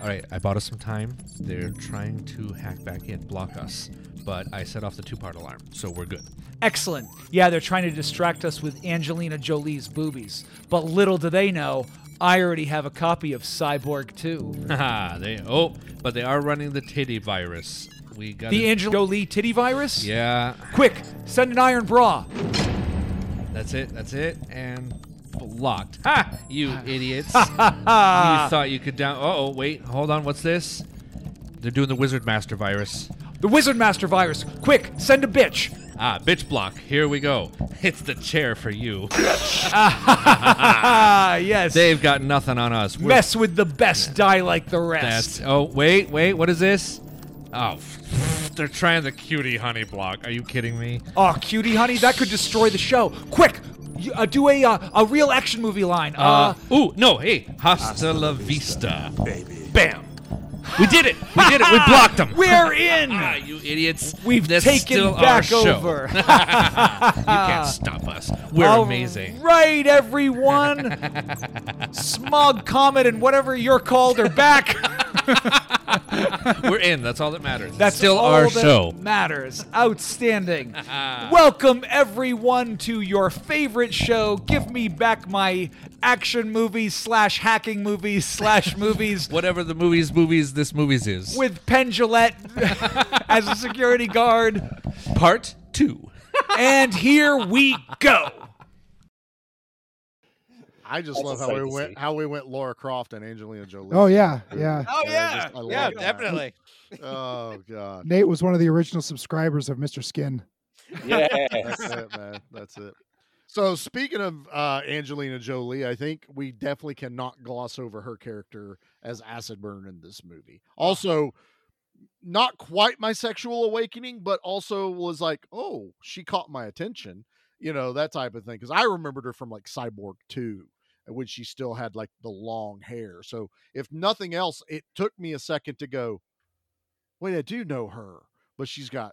All right, I bought us some time. They're trying to hack back in, block us, but I set off the two-part alarm, so we're good. Excellent. Yeah, they're trying to distract us with Angelina Jolie's boobies. But little do they know, I already have a copy of Cyborg 2. Haha, they oh, but they are running the titty virus. We got The Angelina Jolie titty virus? Yeah, Quick, send an iron bra. That's it. That's it. And blocked. Ha! You idiots. you thought you could down. Oh, wait. Hold on. What's this? They're doing the Wizard Master virus. The Wizard Master virus. Quick, send a bitch. Ah, bitch block. Here we go. It's the chair for you. Ah, yes. They've got nothing on us. We're- Mess with the best, die like the rest. That's. Oh, wait, wait. What is this? Oh, they're trying the cutie honey block. Are you kidding me? Oh, cutie honey, that could destroy the show. Quick, you, uh, do a uh, a real action movie line. Uh, Uh, ooh, no, hey, hasta la vista. Baby. Bam. We did it. We did it. We blocked them. we're in. Ah, you idiots. We've That's taken still back our show. over. You can't stop us. We're All amazing. right, everyone. Smog Comet and whatever you're called are back. We're in. That's all that matters. That's still all our that show. Matters. Outstanding. Welcome everyone to your favorite show. Give me back my action movies slash hacking movies slash movies Whatever the movies, movies, this movies is. with Penn Jillette as a security guard. part two. And here we go. I just That's love how we went see. how we went Laura Croft and Angelina Jolie. Oh yeah, yeah. Oh I yeah, just- I love yeah, that. definitely. Oh god. Nate was one of the original subscribers of Mr. Skin. Yes. That's it, man. That's it. So speaking of uh, Angelina Jolie, I think we definitely cannot gloss over her character as Acid Burn in this movie. Also, not quite my sexual awakening, but also was like, oh, she caught my attention. You know that type of thing. Because I remembered her from like Cyborg Two, when she still had like the long hair. So if nothing else, it took me a second to go, wait, I do know her, but she's got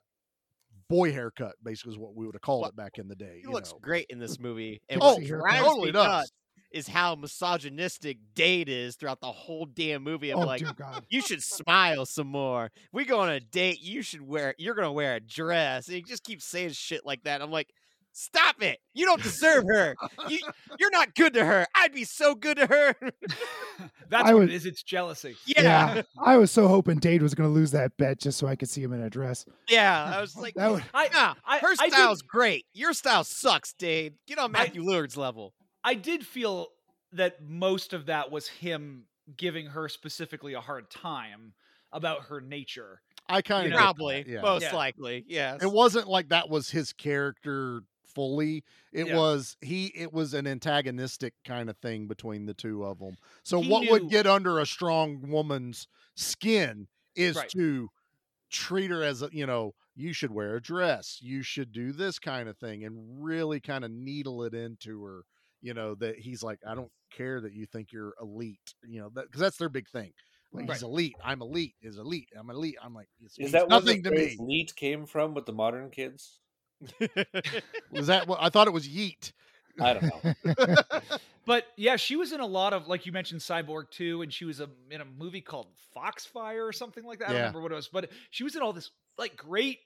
boy haircut, basically is what we would have called Well, it back in the day. He looks know. great in this movie. And Oh, totally does. is how misogynistic Dade is throughout the whole damn movie. I'm Oh like, you should smile some more. We go on a date. You should wear. You're gonna wear a dress. And he just keeps saying shit like that. I'm like, stop it. You don't deserve her. You, you're not good to her. I'd be so good to her. That's I what would- it is. It's jealousy. yeah, I was so hoping Dade was going to lose that bet just so I could see him in a dress. yeah. I was like, That would, I, nah, I- her I did- style's great. Your style sucks, Dade. Get on I- Matthew Lillard's level. I did feel that most of that was him giving her specifically a hard time about her nature. I kind of know, Probably, yeah. most Yeah. likely, yes. It wasn't like that was his character fully. It Yeah. was he. It was an antagonistic kind of thing between the two of them. So He what knew- would get under a strong woman's skin is Right. to treat her as a you know you should wear a dress you should do this kind of thing and really kind of needle it into her you know that he's like i don't care that you think you're elite you know that because that's their big thing like he's elite i'm elite is elite i'm elite i'm like it's, Is means that where the nothing to me phrase "leet" came from with the modern kids? was that what i thought it was yeet I don't know. But yeah, she was in a lot of like you mentioned Cyborg 2 and she was a, in a movie called Foxfire or something like that. I don't remember what it was, but she was in all this like great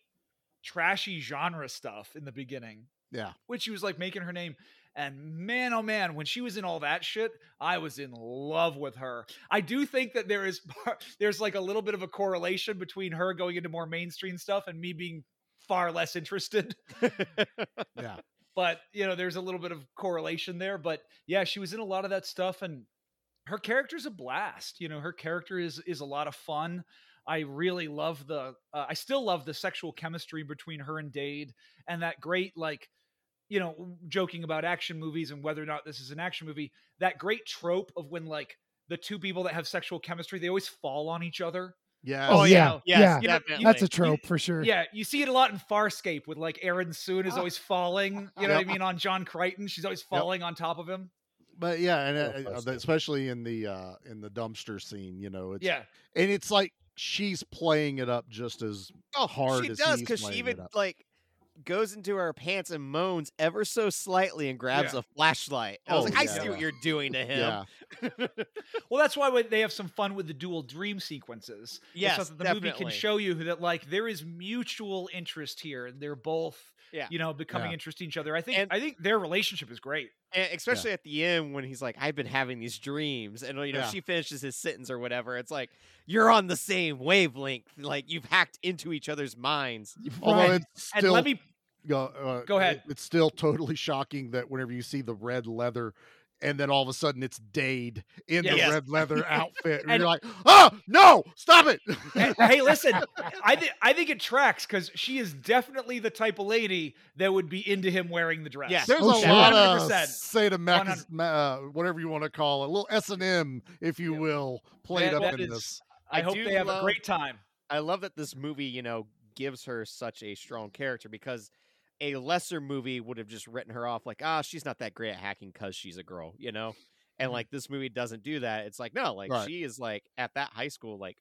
trashy genre stuff in the beginning, yeah which she was like making her name. And man, oh man, when she was in all that shit, I was in love with her. I do think that there is there's like a little bit of a correlation between her going into more mainstream stuff and me being far less interested. yeah. But you know there's a little bit of correlation there but yeah she was in a lot of that stuff and her character's a blast you know her character is is a lot of fun. I really love the uh, i still love the sexual chemistry between her and dade and that great like you know joking about action movies and whether or not this is an action movie that great trope of when like the two people that have sexual chemistry they always fall on each other yeah Oh, yeah. know, yes, yeah. Definitely. that's a trope for sure. yeah, you see it a lot in Farscape with like Aeryn Sun is Ah. always falling. You know what I mean on John Crichton. She's always falling on top of him. but yeah and Oh, uh, uh, first the- time. especially in the uh in the dumpster scene you know it's Yeah, and it's like she's playing it up just as Oh, hard she as does because she even like goes into her pants and moans ever so slightly and grabs Yeah. a flashlight. I was Oh, like, I yeah. see what you're doing to him. Yeah. Well, that's why they have some fun with the dual dream sequences. It's Yes, so that the movie can show you that like there is mutual interest here, and they're both, Yeah. you know, becoming Yeah. interested in each other. I think And- I think their relationship is great. And especially at the end when he's like, I've been having these dreams. And, you know, Yeah. she finishes his sentence or whatever. It's like, you're on the same wavelength. Like, you've hacked into each other's minds. Although Right. it's And still let me go, uh, Go ahead. it- it's still totally shocking that whenever you see the red leather and then all of a sudden it's Dade in the Yes. red leather outfit. And, And- you're like, oh, no, stop it. hey, hey, listen, I think I think it tracks because she is definitely the type of lady that would be into him wearing the dress. Yes. There's Oh, a sure. lot of 100%. sadomasochism, uh, whatever you want to call it, a little S and M, if you will, played That- up that in is- this. I, hope do they have love- a great time. I love that this movie, you know, gives her such a strong character because a lesser movie would have just written her off like, ah, she's not that great at hacking because she's a girl, you know? And like this movie doesn't do that. It's like, no, like Right. she is like at that high school, like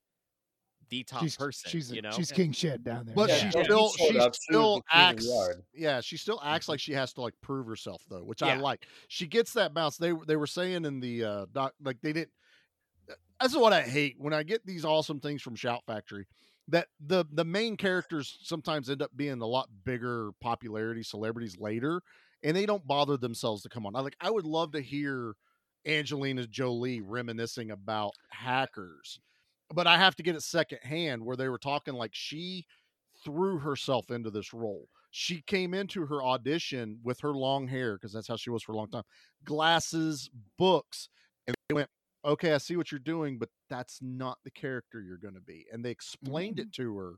the top she's person, she's you know? she's king shit down there. But Yeah, she yeah. still She she up, she was still the queen of the acts yeah, she still acts like she has to like prove herself though, which I like. She gets that bounce. They they were saying in the uh doc like they didn't. that's what I hate when I get these awesome things from Shout Factory. That the the main characters sometimes end up being a lot bigger popularity celebrities later, and they don't bother themselves to come on. I like I would love to hear Angelina Jolie reminiscing about hackers, but I have to get it secondhand where they were talking like she threw herself into this role. She came into her audition with her long hair because that's how she was for a long time, glasses, books, and they went, "Okay, I see what you're doing, but that's not the character you're going to be." And they explained it to her,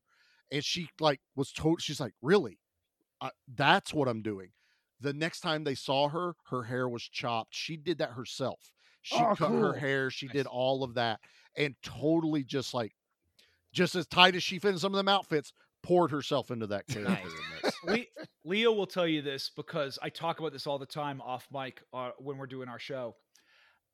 and she like was told, she's like, "Really? I, that's what I'm doing." The next time they saw her, her hair was chopped. She did that herself. She Oh, cut her hair. She Nice. did all of that, and totally just like, just as tight as she fit in some of them outfits, poured herself into that character. Nice. Le- Leo will tell you this because I talk about this all the time off mic uh, when we're doing our show.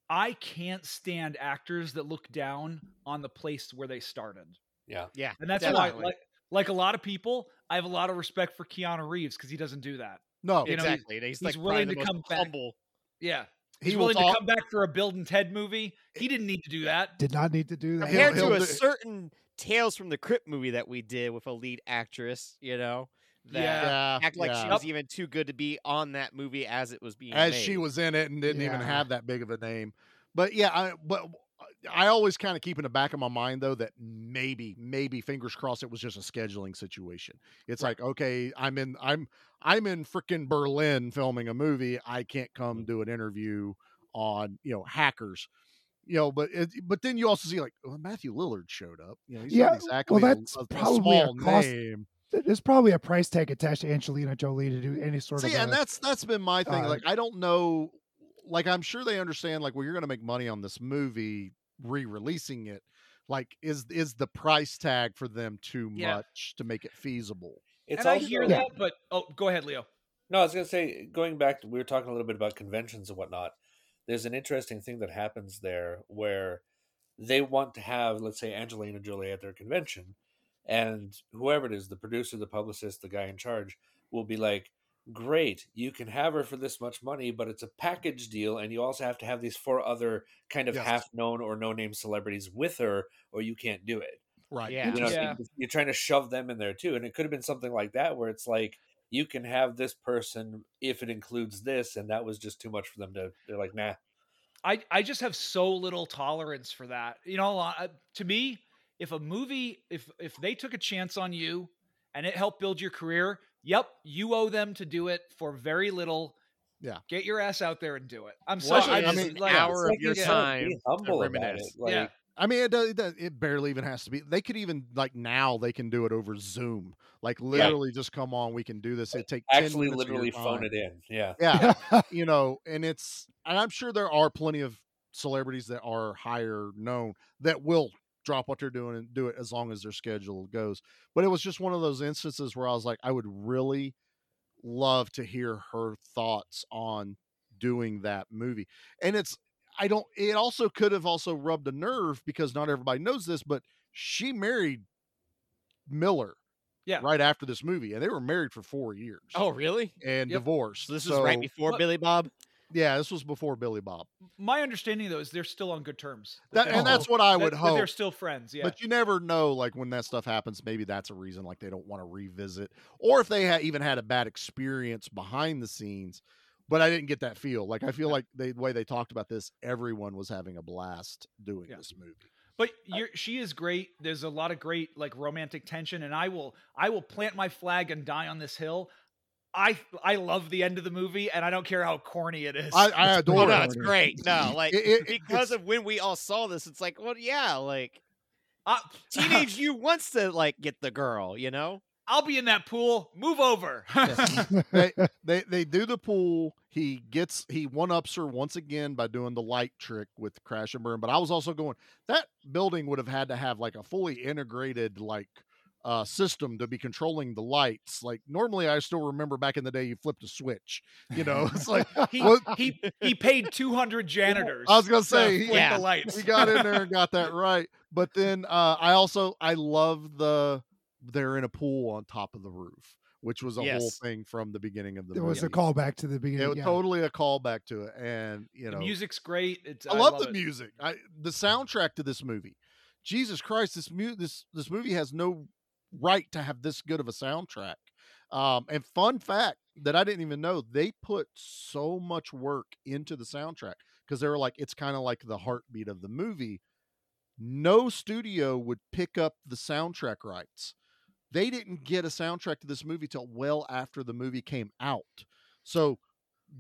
I can't stand actors that look down on the place where they started, Yeah. yeah. and that's definitely. why, like, like a lot of people, I have a lot of respect for Keanu Reeves because he doesn't do that. No, you know, he's- exactly. he's, he's like willing to most come back. humble. Yeah, he's will willing talk- to come back for a Bill and Ted movie. He didn't need to do that. Did not need to do that. compared he'll to a do- certain Tales from the Crypt movie that we did with a lead actress, you know, that Yeah. act like she was even too good to be on that movie as it was being as made. she was in it and didn't even have that big of a name. But yeah, I but I always kind of keep in the back of my mind though that maybe, maybe fingers crossed it was just a scheduling situation. It's like, okay, I'm in I'm I'm in freaking Berlin filming a movie. I can't come mm. do an interview on, you know, hackers. You know, but it, but then you also see like well, Matthew Lillard showed up. You know, he's Yeah, not exactly well, that's a, a probably a small cost- name. There's probably a price tag attached to Angelina Jolie to do any sort See, of. and a- that's that's been my thing. uh, like, I don't know. Like, I'm sure they understand. Like, well, you're going to make money on this movie, re-releasing it. Like, is is the price tag for them too Yeah. much to make it feasible? It's and I hear Yeah. that, but oh, go ahead, Leo. No, I was gonna say, going back, to, we were talking a little bit about conventions and whatnot. There's an interesting thing that happens there where they want to have, let's say, Angelina Jolie at their convention, and whoever it is, the producer, the publicist, the guy in charge, will be like, "Great, you can have her for this much money, but it's a package deal, and you also have to have these four other kind of Yes. half-known or no-name celebrities with her, or you can't do it." Right. Yeah. you know, Yeah. you're trying to shove them in there too. And it could have been something like that where it's like you can have this person if it includes this, and that was just too much for them to. They're like, nah. I I just have so little tolerance for that. You know, uh, to me, if a movie, if if they took a chance on you and it helped build your career, yep, you owe them to do it for very little. Yeah. get your ass out there and do it. I'm What sorry. is I an mean, like, hour of like your time be to humble about it. Like, yeah, I mean, it, does- it, does- it barely even has to be. They could even like now they can do it over Zoom. Like literally, just come on. We can do this. It take 10 actually, minutes of your literally phone it in. Yeah. Yeah, you know, and it's and I'm sure there are plenty of celebrities that are higher known that will drop what they're doing and do it as long as their schedule goes. But it was just one of those instances where I was like, I would really love to hear her thoughts on doing that movie. And it's I don't it also could have also rubbed a nerve because not everybody knows this, but she married Miller Yeah. right after this movie, and they were married for four years. Oh, really? and Yep. divorced. So this is right before What- Billy Bob. Yeah, this was before Billy Bob. My understanding though is they're still on good terms. That, and that's what I would that hope. They're still friends. Yeah. But you never know, like when that stuff happens, maybe that's a reason, like they don't want to revisit, or if they even had a bad experience behind the scenes. But I didn't get that feel. Like I feel like they, the way they talked about this, everyone was having a blast doing Yeah. this movie. But you're, she is great. There's a lot of great like romantic tension, and I will I will plant my flag and die on this hill. I I love the end of the movie, and I don't care how corny it is. I, I oh, adore Oh, no, it. it's great. No, like It- it- because of when we all saw this, it's like, well, yeah, like I, teenage you wants to like get the girl, you know? I'll be in that pool. Move over. they, they they do the pool. He gets he one ups her once again by doing the light trick with crash and burn. But I was also going that building would have had to have like a fully integrated like uh system to be controlling the lights. Like normally I still remember back in the day you flipped a switch. You know, it's like he, What- he he paid 200 janitors. I was gonna to say, he- flick Yeah. the lights. we got in there and got that right. But then uh I also I love the they're in a pool on top of the roof, which was a whole thing from the beginning of the movie. It movie. was a callback to the beginning. It was yeah. totally a callback to it, and you the know, music's great. It's, I love, the it. music. I the soundtrack to this movie. Jesus Christ, this mu- this this movie has no right to have this good of a soundtrack. Um, and fun fact that I didn't even know, they put so much work into the soundtrack because they were like, it's kind of like the heartbeat of the movie. No studio would pick up the soundtrack rights. They didn't get a soundtrack to this movie till well after the movie came out. So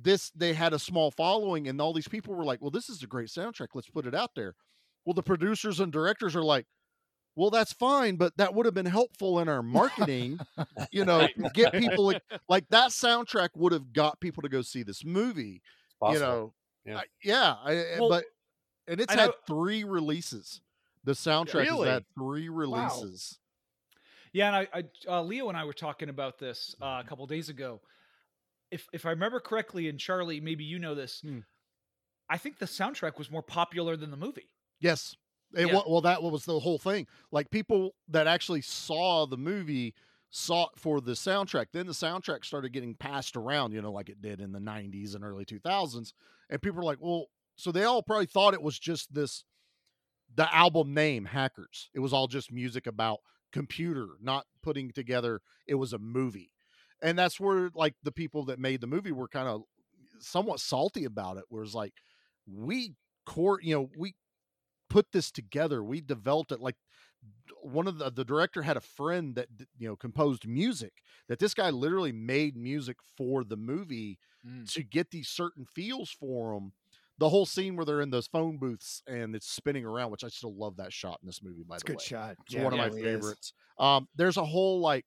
this they had a small following and all these people were like well this is a great soundtrack let's put it out there well the producers and directors are like well that's fine but that would have been helpful in our marketing you know get people like, like that soundtrack would have got people to go see this movie you know Yeah. I- yeah I, I- Well, but and it's I had know- three releases the soundtrack Really? has had three releases Yeah, and I, I uh, Leo and I were talking about this uh, a couple days ago. If if I remember correctly, and Charlie, maybe you know this, Hmm. I think the soundtrack was more popular than the movie. Yes. It, Yeah. well, that was the whole thing. Like people that actually saw the movie sought for the soundtrack. Then the soundtrack started getting passed around, you know, like it did in the 90s and early 2000s. And people were like, well, so they all probably thought it was just this, the album name, Hackers. It was all just music about computer, not putting together, it was a movie. And that's where, like, the people that made the movie were kind of somewhat salty about it, whereas, like, we court, you know, we put this together. We developed it like one of the the director had a friend that you know composed music that this guy literally made music for the movie Mm. to get these certain feels for them. The whole scene where they're in those phone booths and it's spinning around, which I still love that shot in this movie. By It's a the good way, shot. it's Yeah, one of my favorites. Um, there's a whole like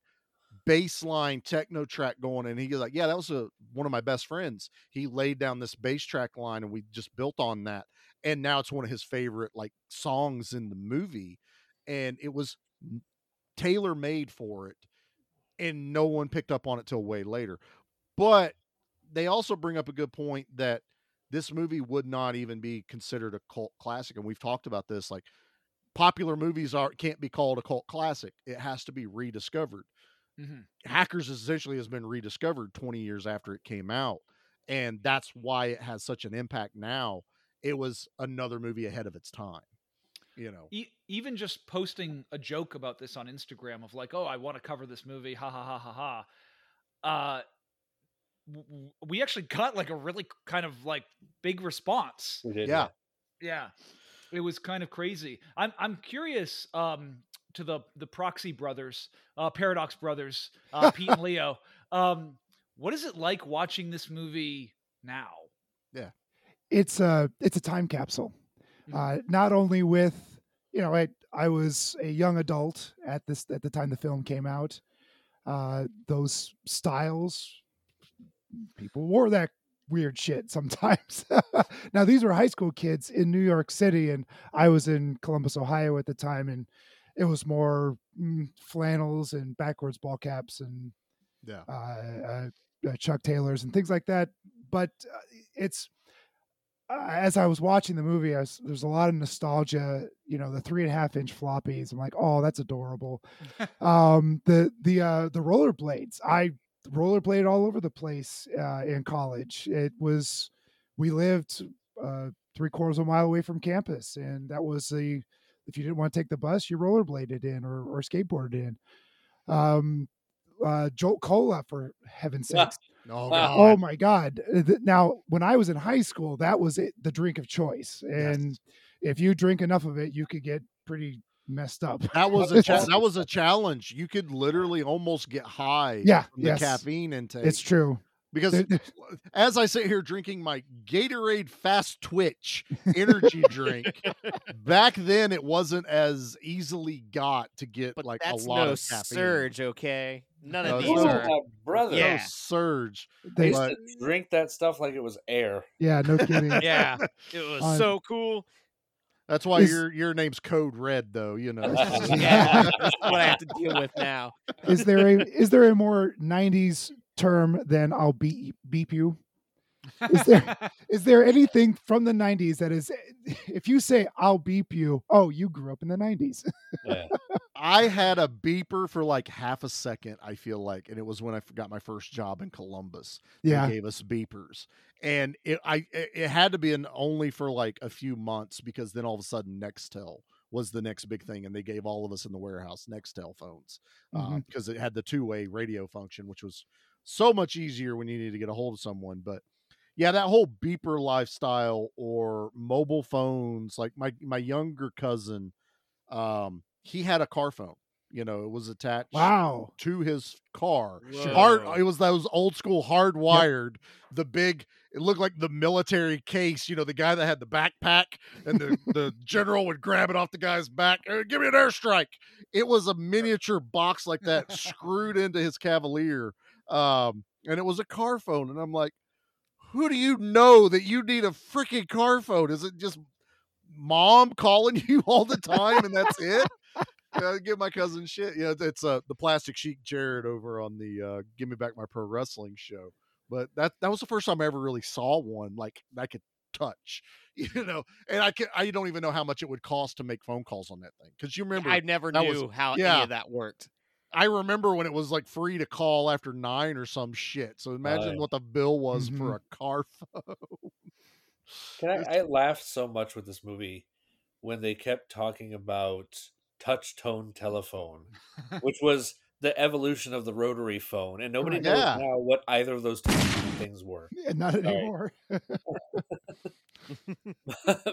baseline techno track going, and he's like, "Yeah, that was a one of my best friends. He laid down this bass track line, and we just built on that. And now it's one of his favorite like songs in the movie, and it was tailor made for it, and no one picked up on it till way later. But they also bring up a good point that this movie would not even be considered a cult classic, and we've talked about this like popular movies are can't be called a cult classic. It has to be rediscovered. Mhm. Hackers essentially has been rediscovered 20 years after it came out, and that's why it has such an impact now. It was another movie ahead of its time. You know. E- even just posting a joke about this on Instagram of like, "Oh, I want to cover this movie," ha ha ha ha ha. Uh, w- w- we actually got like a really kind of like big response. Did, Yeah. Yeah, it was kind of crazy. I'm I'm curious um, to the the Proxy brothers, uh, Paradox brothers, uh, Pete and Leo. Um, what is it like watching this movie now? Yeah, it's a it's a time capsule. Mhm. Uh, not only with you know, I I was a young adult at this at the time the film came out. Uh, those styles, people wore that weird shit sometimes. now these were high school kids in New York City, and I was in Columbus, Ohio at the time, and it was more mm, flannels and backwards ball caps and Yeah. uh, uh, uh, Chuck Taylors and things like that. But uh, it's uh, as I was watching the movie, I was, there's a lot of nostalgia. You know, the three and a half inch floppies. I'm like, oh, that's adorable. um, the the uh, the rollerblades. I rollerbladed all over the place uh, in college. It was we lived uh, three quarters of a mile away from campus, and that was the if you didn't want to take the bus, you rollerbladed in or, or skateboarded in. Um, uh, Jolt Cola, for heaven's sakes. Oh, Wow. Oh my God! Now, when I was in high school, that was it, the drink of choice, and if you drink enough of it, you could get pretty messed up. That was a cha- that was a challenge. You could literally almost get high Yeah, from the yes. caffeine intake. It's true. Because There- there- as I sit here drinking my Gatorade Fast Twitch energy drink, back then it wasn't as easily got to get But like a lot no of caffeine. surge, okay? None No, of it's these are. Oh, brother. Yeah. No surge. I They, used But- to drink that stuff like it was air. yeah, no kidding. Yeah, it was Uh, so cool. That's why Is- your your name's Code Red, though. You know. Yeah, that's what I have to deal with now. Is there a is there a more '90s term than "I'll beat beep you"? Is there is there anything from the '90s that is, if you say "I'll beep you," oh, you grew up in the '90s. Yeah. I had a beeper for like half a second. I feel like, and it was when I got my first job in Columbus. They Yeah, gave us beepers, and it I it it had to be an only for like a few months because then all of a sudden Nextel was the next big thing, and they gave all of us in the warehouse Nextel phones uh, mm-hmm. because it had the two way radio function, which was so much easier when you need to get a hold of someone. But yeah, that whole beeper lifestyle or mobile phones, like my my younger cousin, um, he had a car phone. You know, it was attached wow. to his car. Hard. It was those old school hardwired. The big. It looked like the military case. You know, the guy that had the backpack, and the the general would grab it off the guy's back. "Uh, give me an airstrike. It was a miniature box like that, screwed into his Cavalier, um, and it was a car phone. And I'm like, who do you know that you need a freaking car phone? Is it just mom calling you all the time, and that's it? Give my cousin shit. Yeah, it's uh, the plastic sheet Jared over on the uh, "Give Me Back My Pro Wrestling" show. But that that was the first time I ever really saw one like I could touch, you know. And I can I don't even know how much it would cost to make phone calls on that thing because you remember I never that was- knew how any yeah. of that worked. I remember when it was like free to call after nine or some shit. So imagine yeah. what the bill was Mhm. for a car phone. Can I, I laughed so much with this movie when they kept talking about touch tone telephone, which was the evolution of the rotary phone, and nobody knows Yeah. now what either of those two things were. Yeah, not anymore.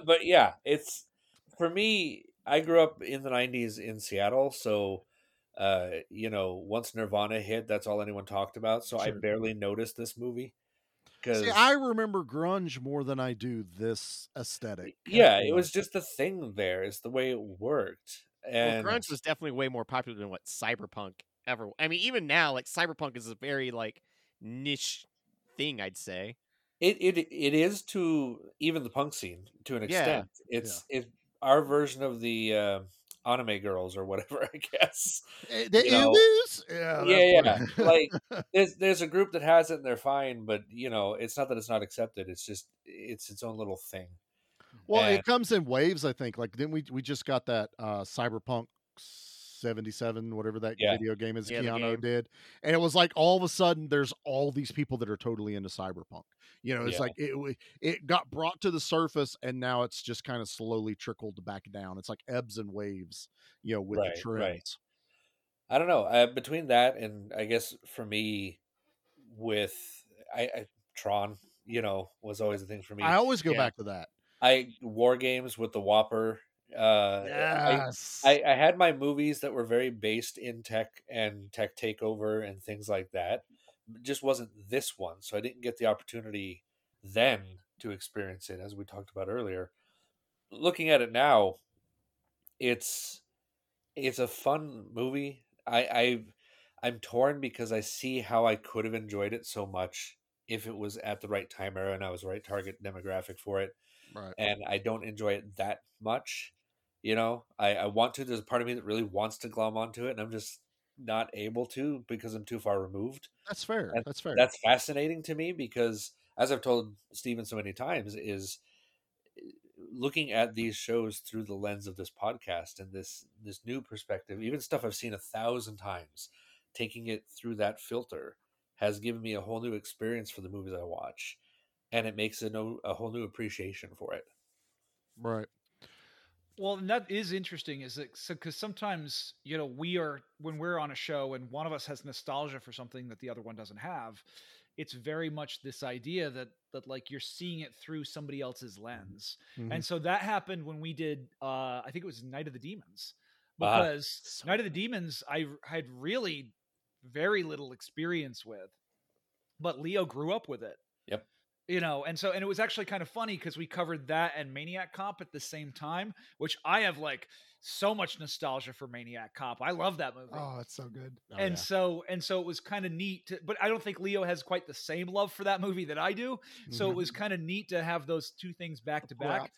but yeah, it's for me. I grew up in the '90s in Seattle, so uh, you know, once Nirvana hit, that's all anyone talked about. So I barely noticed this movie because See, I remember grunge more than I do this aesthetic. yeah, it was just the thing there. It's the way it worked, and well, grunge was definitely way more popular than what cyberpunk ever. I mean, even now, like cyberpunk is a very like niche thing. I'd say. It it it is to even the punk scene to an Yeah. extent. It's it our version of the uh, anime girls or whatever. I guess. Eh, the you know, Yeah, yeah, yeah. like there's there's a group that has it and they're fine, but you know, it's not that it's not accepted. It's just it's its own little thing. Well, And- it comes in waves, I think. Like, then we we just got that uh Cyberpunk seventy seven, whatever that Yeah. video game is Yeah, the Keanu game. did, and it was like all of a sudden there's all these people that are totally into Cyberpunk. You know, it's Yeah. like it it got brought to the surface, and now it's just kind of slowly trickled back down. It's like ebbs and waves, you know, with Right, the right. trends. I don't know. Uh, between that and I guess for me, with I, I Tron, you know, was always a thing for me. I always go Yeah. back to that. I war games with the WOPR. Uh, I, Yes, I, I had my movies that were very based in tech and tech takeover and things like that. It just wasn't this one, so I didn't get the opportunity then to experience it, as we talked about earlier. Looking at it now, it's it's a fun movie. I I I'm torn because I see how I could have enjoyed it so much if it was at the right time era and I was the right target demographic for it right. and I don't enjoy it that much. You know, I, I want to. There's a part of me that really wants to glom onto it, and I'm just not able to because I'm too far removed. That's fair. That- That's fair. That's fascinating to me because, as I've told Steven so many times, is eh, looking at these shows through the lens of this podcast and this this new perspective, even stuff I've seen a thousand times, taking it through that filter has given me a whole new experience for the movies I watch, and it makes a no a whole new appreciation for it. Right. Well, and that is interesting, is it? Because sometimes you know we are when we're on a show and one of us has nostalgia for something that the other one doesn't have. It's very much this idea that that like you're seeing it through somebody else's lens, Mhm. and so that happened when we did. uh I think it was Night of the Demons, Ah, because so Night of the Demons I had really very little experience with, but Leo grew up with it Yep. You know and so and it was actually kind of funny because we covered that and maniac cop at the same time which i have like so much nostalgia for maniac cop i love that movie Oh, it's so good. Oh, and yeah. so and so it was kind of neat to, but i don't think leo has quite the same love for that movie that i do so it was mm-hmm. kind of neat to have those two things back to back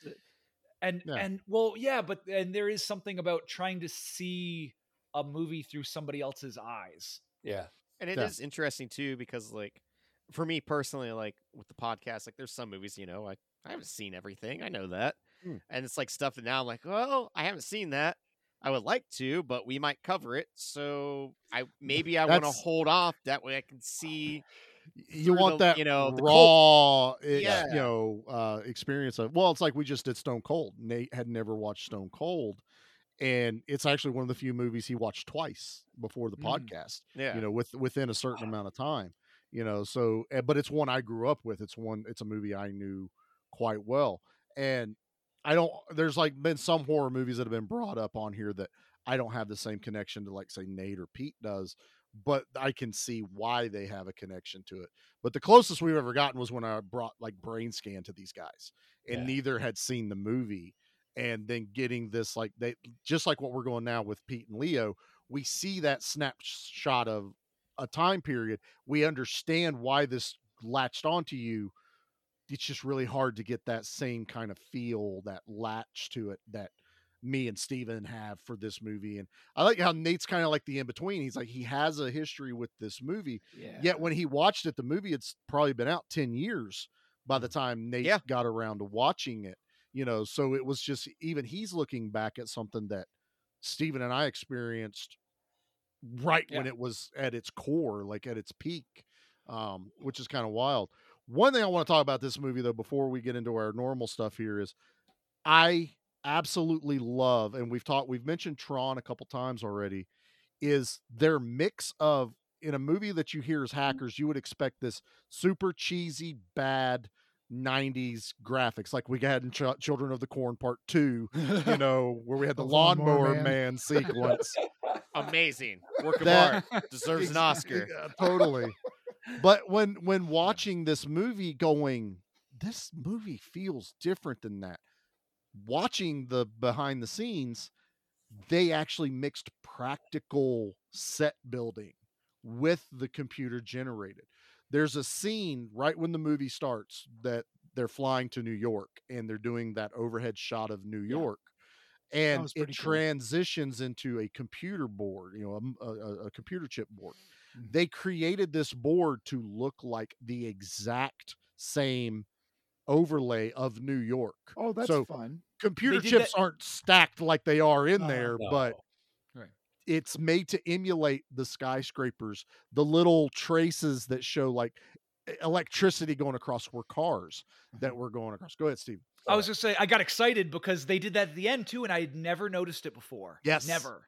and Yeah. and well yeah but and there is something about trying to see a movie through somebody else's eyes Yeah. And it is Yeah. interesting too because like for me personally, like with the podcast, like there's some movies, you know, I, I haven't seen everything. I know that. Hmm. And it's like stuff that now I'm like, well, I haven't seen that. I would like to, but we might cover it. So I maybe I want to hold off. That way I can see you want the- that you know, the raw eh, Yeah. you know uh experience of well it's like we just did stone cold nate had never watched stone cold and it's actually one of the few movies he watched twice before the Mm. podcast yeah. you know with within a certain amount of time you know so eh, but it's one i grew up with it's one it's a movie i knew quite well and i don't there's like been some horror movies that have been brought up on here that i don't have the same connection to like say nate or pete does but i can see why they have a connection to it but the closest we've ever gotten was when i brought like brain scan to these guys and Yeah. neither had seen the movie and then getting this like they just like what we're going now with pete and leo we see that snapshot of a time period we understand why this latched onto you it's just really hard to get that same kind of feel that latch to it that me and Steven have for this movie and I like how Nate's kind of like the in between he's like he has a history with this movie yeah yet when he watched it the movie it's probably been out 10 years by the mm-hmm. time Nate Yeah. got around to watching it you know so it was just even he's looking back at something that Steven and I experienced right when it was at its core like at its peak um which is kind of wild one thing I want to talk about this movie though before we get into our normal stuff here is I absolutely love and we've talked we've mentioned Tron a couple times already is their mix of in a movie that you hear as hackers you would expect this super cheesy bad 90s graphics like we had in Ch- Children of the Corn part 2 you know where we had the, The lawnmower, Lawnmower man. Man. sequence Amazing. Work of That- art. Deserves an Oscar. uh, totally. But when when watching this movie, going, this movie feels different than that. Watching the behind the scenes, they actually mixed practical set building with the computer generated. There's a scene right when the movie starts that they're flying to New York and they're doing that overhead shot of New York. And it cool. transitions into a computer board, you know, a computer chip board. Mhm. They created this board to look like the exact same overlay of New York. Oh, that's So, fun. Computer chips that- aren't stacked like they are in Uh-huh. there, No. but Right. it's made to emulate the skyscrapers, the little traces that show like electricity going across were cars that Mm-hmm. were going across. Go ahead, Steve. I was just say I got excited because they did that at the end too, and I had never noticed it before. Yes. never.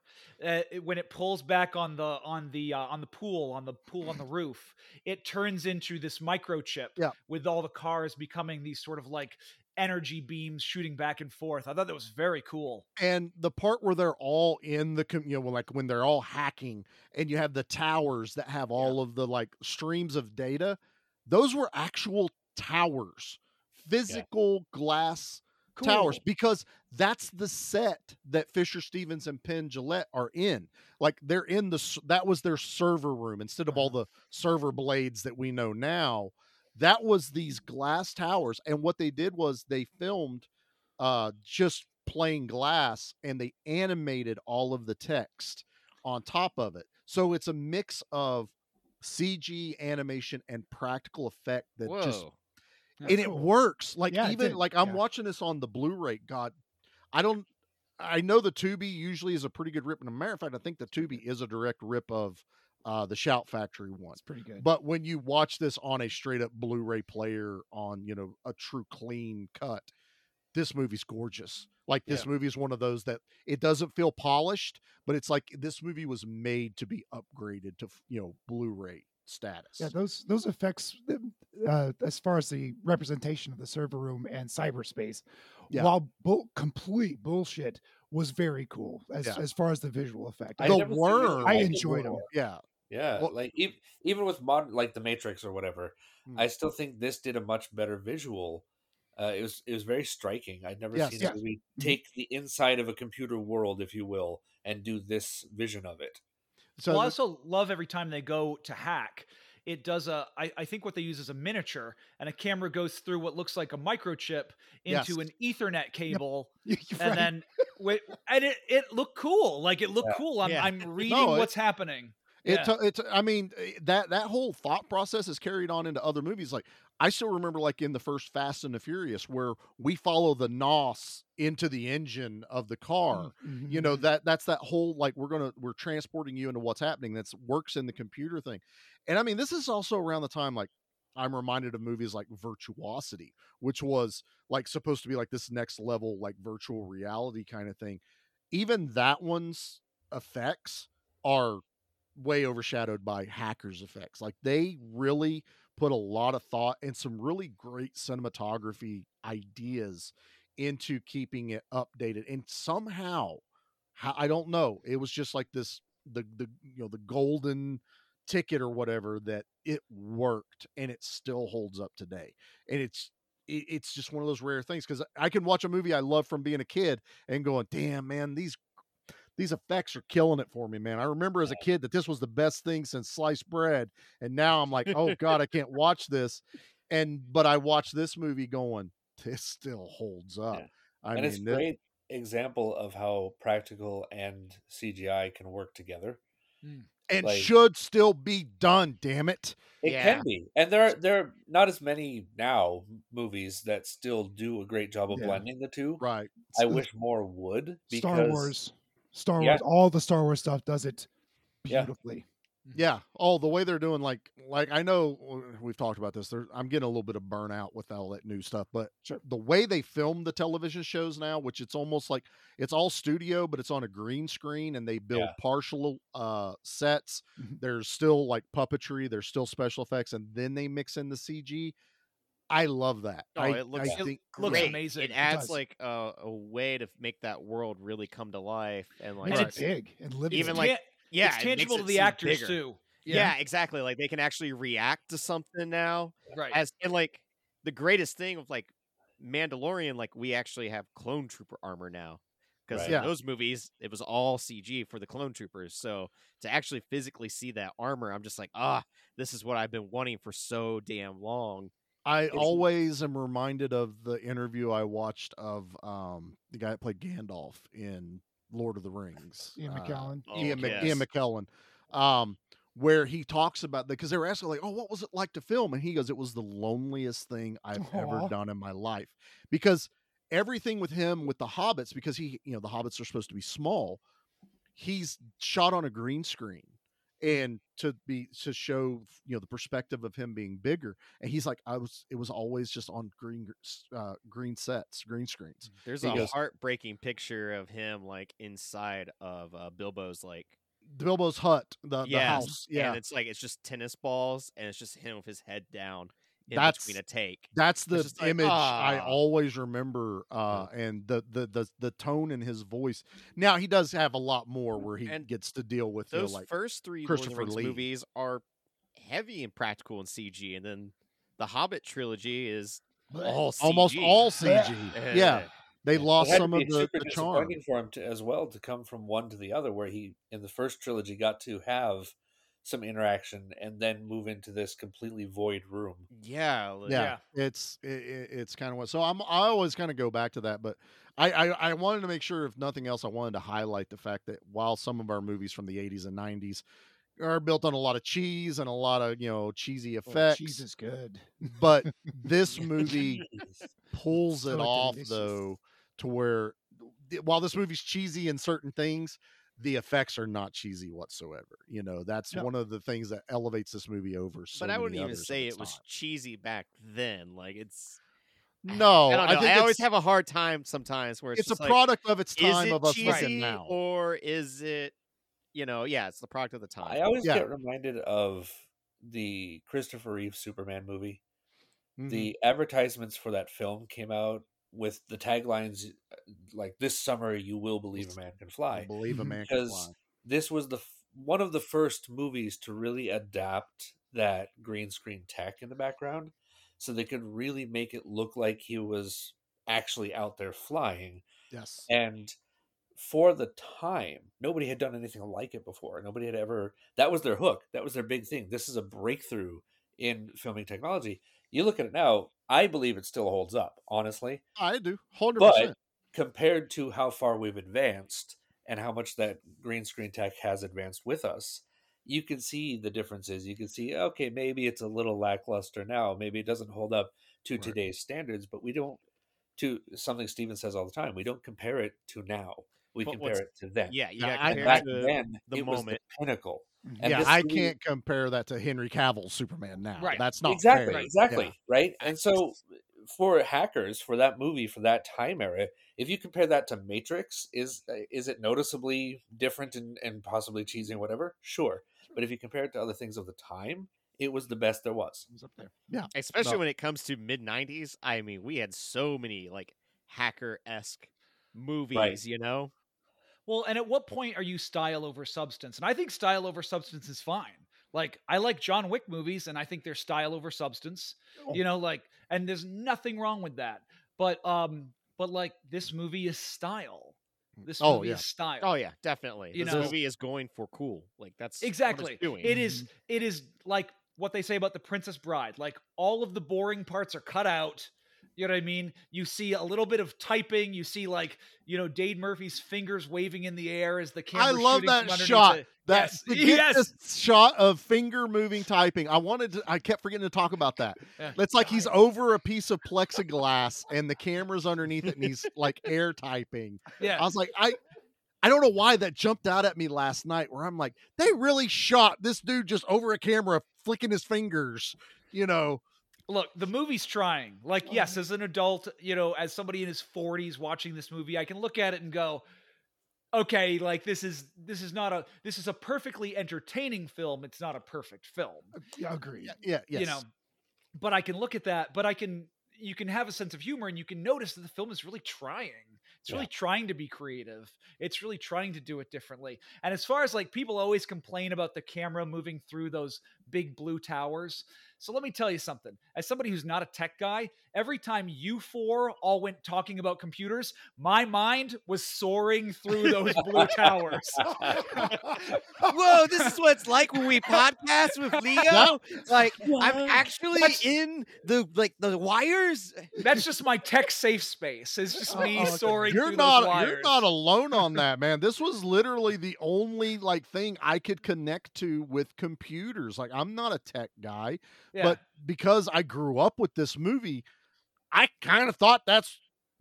Uh, it- when it pulls back on the on the uh, on the pool on the pool on the roof, it turns into this microchip. Yeah. with all the cars becoming these sort of like energy beams shooting back and forth. I thought that was very cool. and the part where they're all in the com- you know like when they're all hacking and you have the towers that have all of the like streams of data those were actual towers physical glass towers because that's the set that Fisher Stevens and Penn Jillette are in. Like they're in the that was their server room instead of all the server blades that we know now. That was these glass towers, and what they did was they filmed uh, just plain glass and they animated all of the text on top of it. So it's a mix of CG animation and practical effect that Whoa. just and it cool. works. Like Yeah, even like I'm yeah. watching this on the Blu-ray. God, I don't. I know the Tubi usually is a pretty good rip. And a matter of fact, I think the Tubi is a direct rip of uh, the Shout Factory one. It's pretty good. But when you watch this on a straight up Blu-ray player on you know a true clean cut, this movie's gorgeous. Like this movie is one of those that it doesn't feel polished, but it's like this movie was made to be upgraded to you know Blu-ray status. yeah, those those effects, uh, as far as the representation of the server room and cyberspace, Yeah. while bull, complete bullshit, was very cool as Yeah. as far as the visual effect. I've The worm- it I enjoyed them. yeah. Yeah, Well- like even even with modern like the Matrix or whatever, Mm. I still think this did a much better visual. Uh, it was it was very striking. I'd never Yes. seen Yeah. a movie Mhm. take the inside of a computer world, if you will, and do this vision of it. So well, I also love every time they go to hack. It does a. I, I think what they use is a miniature, and a camera goes through what looks like a microchip into Yes. an Ethernet cable, you're and right. then wait, and it it looked cool. Like it looked Yeah. cool. I'm Yeah. I'm reading No, what's happening. It, Yeah. to- it's I mean eh, that that whole thought process is carried on into other movies. Like I still remember, like in the first Fast and the Furious, where we follow the nos into the engine of the car. Mhm. You know that that's that whole like we're gonna we're transporting you into what's happening. That's works in the computer thing. And I mean, this is also around the time like I'm reminded of movies like Virtuosity, which was like supposed to be like this next level like virtual reality kind of thing. Even that one's effects are way overshadowed by hackers effects like they really put a lot of thought and some really great cinematography ideas into keeping it updated and somehow i don't know it was just like this the the you know the golden ticket or whatever that it worked and it still holds up today and it's it's just one of those rare things because i can watch a movie i love from being a kid and going damn man these these effects are killing it for me, man. I remember as a kid that this was the best thing since sliced bread, and now I'm like, oh god, I can't watch this. And but I watched this movie going, this still holds up. Yeah. I and mean, it's a great example of how practical and CGI can work together. Mm, and like- should still be done. Damn it! It Yeah. can be, and there are there are not as many now movies that still do a great job of Yeah. blending the two. Right? I uh wish more would. Because, Star Wars, Star Yeah. Wars, all the Star Wars stuff does it beautifully. Yeah. Oh, the way they're doing, like, like I know we've talked about this. There, I'm getting a little bit of burnout with all that new stuff, but Sure. the way they film the television shows now, which it's almost like it's all studio, but it's on a green screen, and they build Yeah. partial uh sets. Mhm. There's still like puppetry. There's still special effects, and then they mix in the CG. I love that. Oh, I, it looks- I it think looks Great. amazing. It It adds does. like a, a way to make that world really come to life and like Makes Right. it big and living. Even It's like- tan- yeah, it's it tangible to the actors bigger. too. Yeah. exactly. Like they can actually react to something now. right. As and like the greatest thing of like Mandalorian, like we actually have clone trooper armor now. Because Right. in Yeah. those movies, it was all CG for the clone troopers. So to actually physically see that armor, I'm just like, ah, this is what I've been wanting for so damn long. I It's- always am reminded of the interview I watched of um the guy that played Gandalf in Lord of the Rings. Ian uh, McKellen. Oh, Ian, yes. Ian McKellen, um, where he talks about that because they were asking like, "Oh, what was it like to film?" And he goes, "It was the loneliest thing I've ever done in my life because everything with him with the hobbits because he, you know, the hobbits are supposed to be small. He's shot on a green screen." And to be to show you know the perspective of him being bigger, and he's like, I was. It was always just on green uh, green sets, green screens. There's He a goes- heartbreaking picture of him like inside of uh, Bilbo's like Bilbo's hut, the, the house, yeah, and it's like it's just tennis balls and it's just him with his head down That's- between a take. That's the just like, image I "Ah." always remember, uh, and the, the the the tone in his voice. Now he does have a lot more where he And gets to deal with you know, Those like first three Lord of the Christopher Lee. movies are heavy and practical and CG, and then the Hobbit trilogy is all CG. almost all CG. yeah, Eh. they lost some of the, super the charm. for him to, as well to come from one to the other, where he in the first trilogy got to have some interaction and then move into this completely void room. Yeah, like- Yeah, it's it, it's kind of what. So I'm I always kind of go back to that, but I, I I wanted to make sure, if nothing else, I wanted to highlight the fact that while some of our movies from the 80s and 90s are built on a lot of cheese and a lot of you know cheesy Oh, effects. cheese is good. but this movie Jeez. pulls it So off though to where while this movie's cheesy in certain things the effects are not cheesy whatsoever you know that's No. one of the things that elevates this movie over so but I wouldn't even say its it was time. cheesy back then. Like it's no I don't. I, always have a hard time sometimes where it's, it's a like, product of its is time it of us cheesy now or is it you know yeah it's the product of the time I always Yeah. get reminded of the Christopher Reeve Superman movie. Mhm. The advertisements for that film came out with the taglines like "This summer you will believe a man can fly." believe a man can because fly this was the one of the first movies to really adapt that green screen tech in the background so they could really make it look like he was actually out there flying yes and for the time nobody had done anything like it before nobody had ever that was their hook that was their big thing this is a breakthrough in filming technology you look at it now i believe it still holds up honestly. I do 100% but compared to how far we've advanced and how much that green screen tech has advanced with us you can see the differences. You can see okay maybe it's a little lackluster now maybe it doesn't hold up to Right. today's standards but we don't to something steven says all the time we don't compare it to now we But compare it to then. Yeah Yeah, got I- to and compare back to then the it was moment. the pinnacle. And yeah i movie- can't compare that to henry cavill's superman now. Right. that's not exactly fair. exactly Yeah. right? And so for hackers for that movie for that time era if you compare that to matrix is uh, is it noticeably different and, and possibly cheesy and whatever? Sure. But if you compare it to other things of the time it was the best there was. It's up there. Yeah. Especially No. when it comes to mid 90s i mean we had so many like hacker-esque movies you know Well, and at what point are you style over substance? And I think style over substance is fine. Like I like John Wick movies, and I think they're style over substance. Oh. You know, like, and there's nothing wrong with that. But um, but like this movie is style. This Oh, movie yeah. is style. oh yeah definitely You this know- movie is going for cool like that's what it's exactly. doing It is. It is like what they say about the Princess Bride. Like all of the boring parts are cut out. You know what I mean? You see a little bit of typing. You see like you know Dade Murphy's fingers waving in the air as the camera. I love that shot. it. That yes, yes. this shot of finger moving typing. I wanted to. I kept forgetting to talk about that. Yeah. It's like he's over a piece of plexiglass and the camera's underneath it, and he's like air typing. yeah. I was like, I. I don't know why that jumped out at me last night. Where I'm like, they really shot this dude just over a camera, flicking his fingers. You know, Look, the movie's trying. Like, Uh-huh. yes, as an adult, you know, as somebody in his 40s watching this movie, I can look at it and go, okay, like this is this is not a this is a perfectly entertaining film. It's not a perfect film. Yeah, agree. yeah, yeah, yes. You know. But I can look at that, but I can you can have a sense of humor and you can notice that the film is really trying. It's really trying to be creative. It's really trying to do it differently. And as far as like people always complain about the camera moving through those big blue towers. So let me tell you something. As somebody who's not a tech guy, every time you four all went talking about computers, my mind was soaring through those blue towers. whoa this is what it's like when we podcast with leo like i'm actually That's- in the like the wires That's just my tech safe space. It's just me Oh, okay. soaring you're through not those wires. you're not alone on that man this was literally the only like thing i could connect to with computers like i'm not a tech guy Yeah. but because i grew up with this movie i kind of thought that's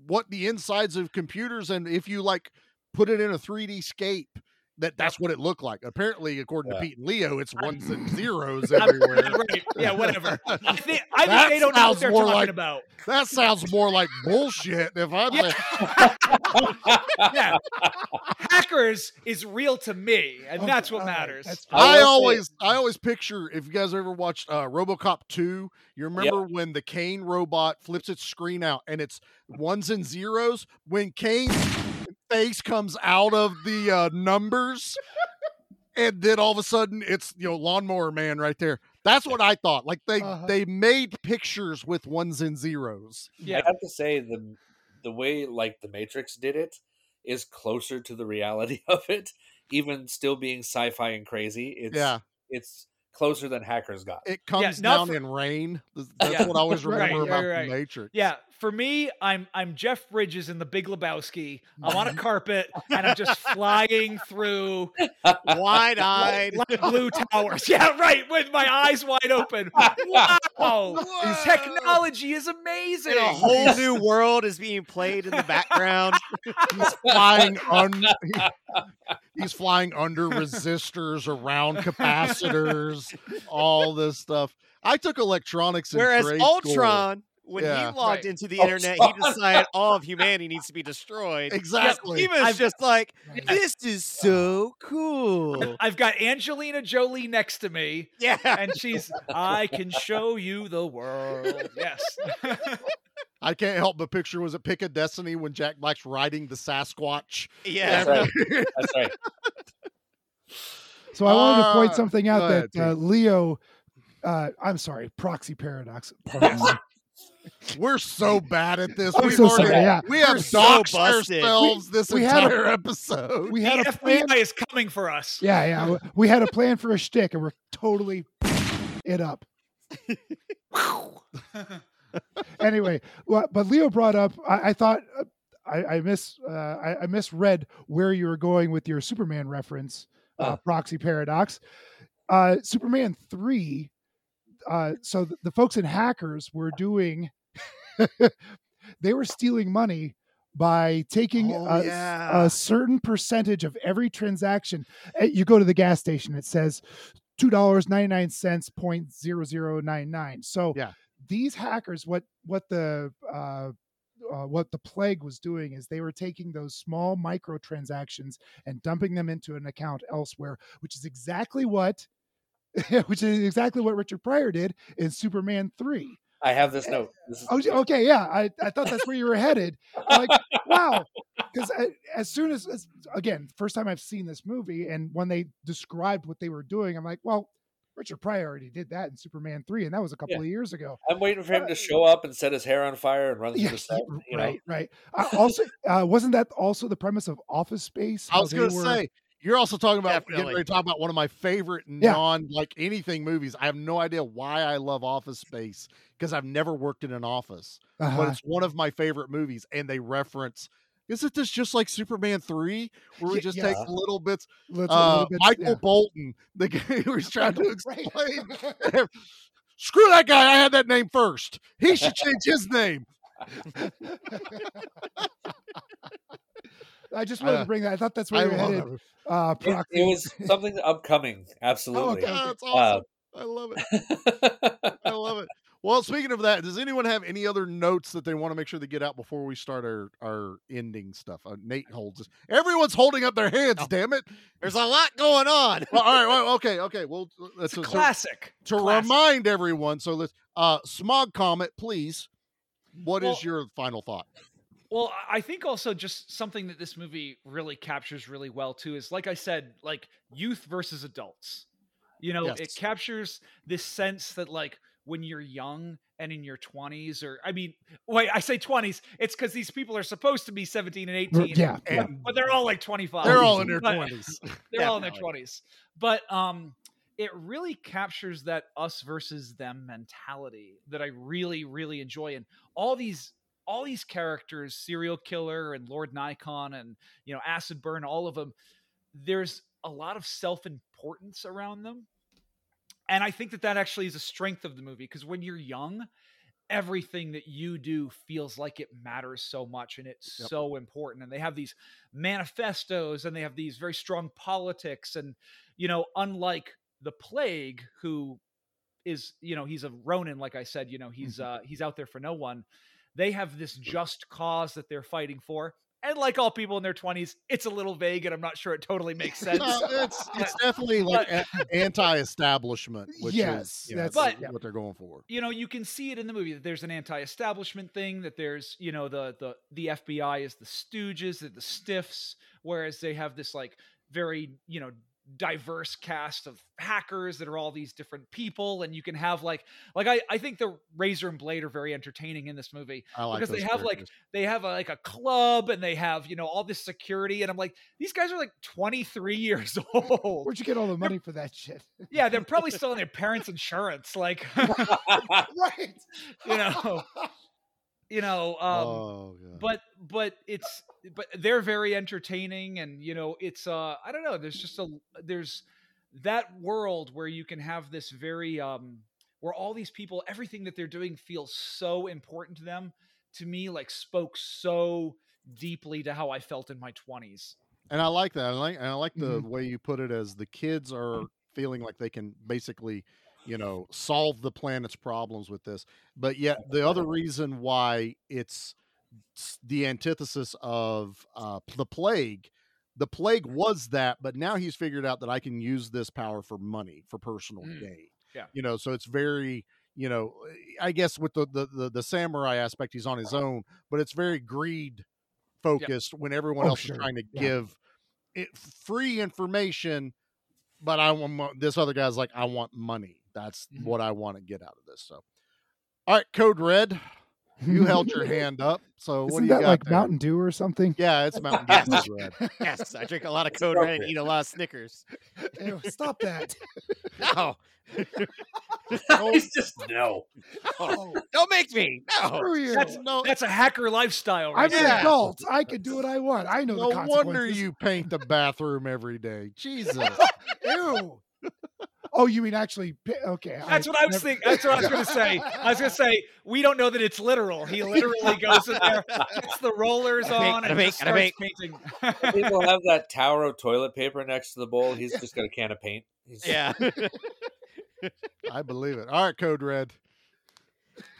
what the insides of computers and if you like put it in a 3d scape that that's what it looked like apparently according Yeah. to pete and leo it's ones and zeros everywhere right. Yeah, whatever. I think, I think they don't know what sounds they're talking like- about. that sounds more like bullshit if i'm Yeah. Hackers is real to me, and Okay, that's what all right, matters. that's I I will say- always, I always picture if you guys ever watched uh, RoboCop two, you remember when the Kane robot flips its screen out and it's ones and zeros. When Kane's face comes out of the uh, numbers, and then all of a sudden it's you know Lawnmower Man right there. That's what I thought. Like they Uh-huh. they made pictures with ones and zeros. yeah. I have to say the the way like the Matrix did it is closer to the reality of it, even still being sci-fi and crazy. It's Yeah. it's closer than hackers got. It comes not down for- in rain. That's Yeah. what I always Right, remember right, about right. the Matrix. Yeah, for me, I'm I'm Jeff Bridges in The Big Lebowski. I'm on a carpet and I'm just flying through Wide-eyed. light blue towers. Yeah, right, with my eyes wide open. Wow, technology is amazing. And a whole new world is being played in the background. He's flying un- He's flying under resistors, around capacitors, all this stuff. I took electronics in Whereas trade school. Ultron, when Yeah. he logged Right. into the internet, he decided all of humanity needs to be destroyed. Exactly. He was I've- just like, Right. this is so cool. I've got Angelina Jolie next to me, Yeah. and she's, I can show you the world. Yes. I can't help but picture was it Pick of Destiny when Jack Black's riding the Sasquatch? Yeah. That's right. That's right. So I wanted to point Uh, something out go ahead, that uh, Leo, uh, I'm sorry, Proxy Paradox. pardon me. We're so bad at this. We've so already- sorry. Yeah, We have so doxed busted. ourselves this we had a- entire episode. we The had a plan. FBI is coming for us. Yeah, yeah, w- we had a plan for a shtick, and we're totally it up. anyway, well, but Leo brought up. I, I thought uh, I, I miss uh, I, I misread where you were going with your Superman reference, uh, Oh. proxy paradox. Uh, Superman three. Uh, so the, the folks in hackers were doing. they were stealing money by taking Oh, a, yeah. a certain percentage of every transaction. Uh, You go to the gas station, it says two dollars ninety nine cents point zero zero nine nine. So Yeah. these hackers, what what the uh, uh, what the plague was doing is they were taking those small microtransactions and dumping them into an account elsewhere, which is exactly what, which is exactly what Richard Pryor did in Superman three. I have this note. This is, Oh, okay, yeah, I, I thought that's where you were headed. Like, wow, because as soon as, as again, first time I've seen this movie, and when they described what they were doing, I'm like, well, Richard Pryor already did that in Superman three, and that was a couple Yeah. of years ago. I'm waiting for him to show up and set his hair on fire and run through Yeah, the set. You know? right, right. Uh, also, uh, wasn't that also the premise of Office Space? I was going to were- say, you're also talking about getting ready to talk about one of my favorite Yeah. non like anything movies. I have no idea why I love Office Space because I've never worked in an office, but Uh-huh. it's one of my favorite movies. And they reference, isn't this just like Superman three, where we Ye- just yes. take little bits? Let's- Uh, little bit- Michael yeah. Bolton, the guy who was trying to explain. Screw that guy! I had that name first. He should change his name. I just wanted Uh, to bring that. I thought that's where I you were headed. it. Uh, It, it was something upcoming. Absolutely. okay. Oh, it's Uh, awesome. I love it. I love it. Well, speaking of that, does anyone have any other notes that they want to make sure they get out before we start our our ending stuff? Uh, Nate holds. This. Everyone's holding up their hands. Damn it! There's a lot going on. Well, all right. Well, okay. Okay. Well, let's It's a so- classic. to Classic. remind everyone. So let's uh smog comet, please. What is Well- your final thought? Well, I think also just something that this movie really captures really well too is like I said, like youth versus adults. You know, it captures this sense that like when you're young and in your 20s or I mean, wait, I say 20s, it's cuz these people are supposed to be 17 and 18. yeah, but- yeah. But they're all like 25. They're all in their twenties. they're all in their 20s but um it really captures that us versus them mentality that i really really enjoy and all these all these characters cereal killer and lord nikon and you know acid burn all of them there's a lot of self-importance around them. And i think that that actually is a strength of the movie because when you're young everything that you do feels like it matters so much and it's Yep. so important. And they have these manifestos and they have these very strong politics and you know unlike the plague who is you know he's a ronin like i said you know he's uh he's out there for no one they have this just cause that they're fighting for and like all people in their 20s it's a little vague and i'm not sure it totally makes sense No, it's it's definitely like anti-establishment, which Yes, is that's- But- what they're going for. you know you can see it in the movie that there's an anti-establishment thing that there's you know the the the fbi is the stooges the stiffs whereas they have this like very you know diverse cast of hackers that are all these different people and you can have like like i i think the razor and blade are very entertaining in this movie I like because they those have like they have a, like a club and they have you know all this security and i'm like these guys are like 23 years old Where'd you get all the money for that shit? yeah they're probably still on their parents insurance like right. you know you know um oh, but but it's but they're very entertaining and you know it's uh i don't know there's just a there's that world where you can have this very um where all these people everything that they're doing feels so important to them to me like spoke so deeply to how i felt in my 20s and I like that. I like and I like the Mm-hmm. way you put it as the kids are feeling like they can basically, you know, solve the planet's problems with this. But yet the other reason why it's the antithesis of uh, the plague, the plague was that, but now he's figured out that I can use this power for money, for personal Mm, gain. yeah. You know, so it's very, you know, I guess with the the the, the samurai aspect, he's on his own, but it's very greed focused when everyone Oh, else sure. is trying to Yeah. give it free information but i want this other guy's like i want money that's Mhm. what i want to get out of this so all right code red you held your hand up so what Isn't do you that got like there? Mountain Dew or something? yeah it's mountain dew red Yes, I drink a lot of Code Red and eat a lot of Snickers. Ew, stop that. No, It's just no. Oh, don't make me. No. you. that's no that's a hacker lifestyle right I'm an adult. I can do what I want. I know no the wonder you paint the bathroom every day jesus Ew. Oh, you mean actually? Okay. That's what I was never- thinking. That's what I was going to say. I was going to say we don't know that it's literal. He literally goes in there, gets the rollers Gotta on, gotta and just starts painting. People have that tower of toilet paper next to the bowl. He's just got a can of paint. He's, Yeah. i believe it all right code red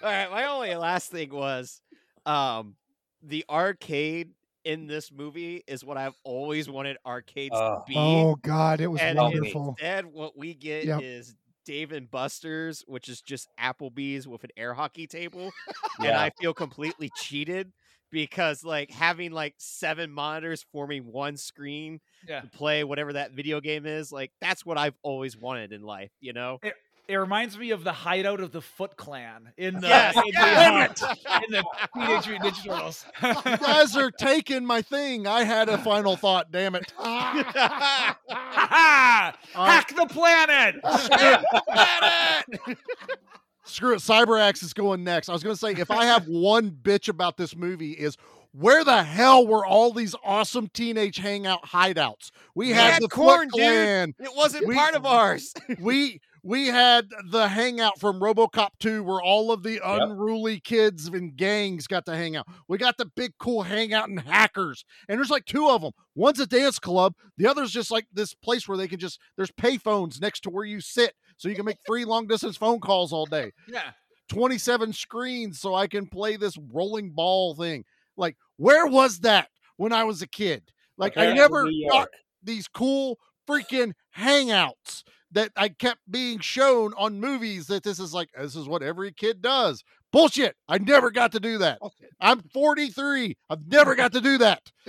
All right, my only last thing was um the arcade in this movie is what I've always wanted arcades Oh. to be. Oh God, it was and wonderful. instead what we get Yep. is Dave and Buster's, which is just Applebee's with an air hockey table. And I feel completely cheated because like having like seven monitors forming one screen Yeah. to play whatever that video game is, like that's what I've always wanted in life, you know? It reminds me of the hideout of the Foot Clan in the, Yes, in, damn the uh, in the Teenage Mutant Ninja Turtles. you guys are taking my thing i had a final thought damn it Ha ha! All right. Hack the planet! Screw it. CyberAxe is going next. I was going to say, if I have one bitch about this movie, is where the hell were all these awesome teenage hangout hideouts? We We had had the corn, Foot dude. Clan. It wasn't We- part of ours. we we had the hangout from RoboCop 2 where all of the unruly kids and gangs got to hang out. We got the big cool hangout and hackers. And there's like two of them. One's a dance club, the other's just like this place where they can just there's payphones next to where you sit so you can make free long distance phone calls all day. yeah. 27 screens so I can play this rolling ball thing. Like, where was that when I was a kid? Like, I never got these cool freaking hangouts that I kept being shown on movies that this is like, this is what every kid does. Bullshit. I never got to do that. I'm 43. I've never got to do that.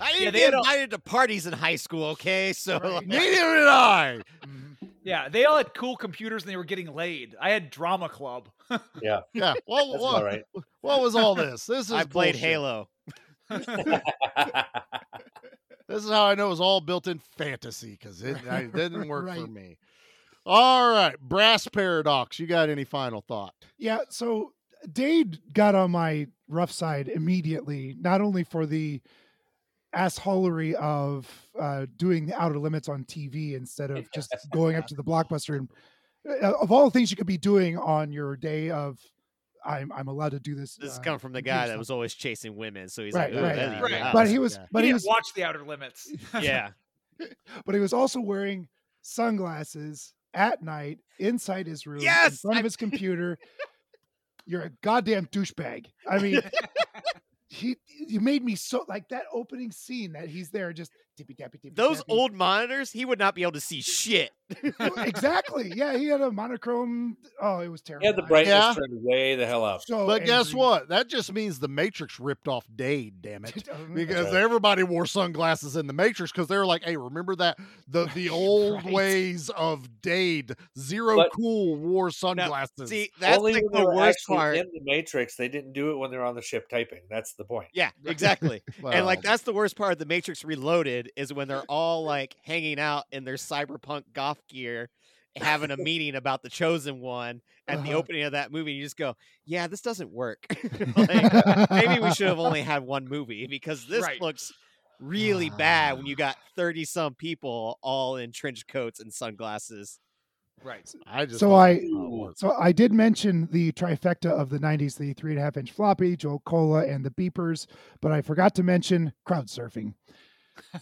I didn't Yeah, they get had a- invited to parties in high school, okay? So Right. Neither did I. Mm-hmm. Yeah, they all had cool computers and they were getting laid. I had drama club. Yeah, Yeah. Well, that's what, all right. what was all this? This is I played bullshit. Halo. This is how I know it was all built in fantasy because it, it didn't work for me. All right, brass paradox. You got any final thought? Yeah, so Dade got on my rough side immediately, not only for the assholery of uh, doing the outer limits on TV instead of just going up to the blockbuster and uh, of all the things you could be doing on your day of I'm I'm allowed to do this. This is uh, coming from the guy that stuff." was always chasing women, so he's Right, like, "Ooh, right, that'd right. But he was, Yeah. but he he was, watch the Outer Limits. yeah, but he was also wearing sunglasses at night inside his room in front of his computer. You're a goddamn douchebag. I mean, he you made me so like that opening scene that he's there just tippy tappy tippy. Those tappy. old monitors, he would not be able to see shit. exactly. Yeah, he had a monochrome. Oh, it was terrible. Yeah, the brightness Yeah. turned way the hell up. So But guess what? That just means the Matrix ripped off Dade, damn it. Oh, because right. everybody wore sunglasses in the Matrix because they were like, "Hey, remember that the the old Right. ways of Dade? Zero But- cool wore sunglasses." See, that's Only like when they the were worst part. in the Matrix. They didn't do it when they were on the ship typing. That's the point. Yeah, exactly. and like that's the worst part of the Matrix Reloaded is when they're all like hanging out in their cyberpunk goth gear, having a meeting about the chosen one at the Uh-huh. opening of that movie. You just go, "Yeah, this doesn't work. like, maybe we should have only had one movie because this Right. looks really bad when you got thirty some people all in trench coats and sunglasses." Right. I just So I- did. So I did mention the trifecta of the '90s: the three and a half inch floppy, Jolt Cola, and the beepers. But I forgot to mention crowd surfing.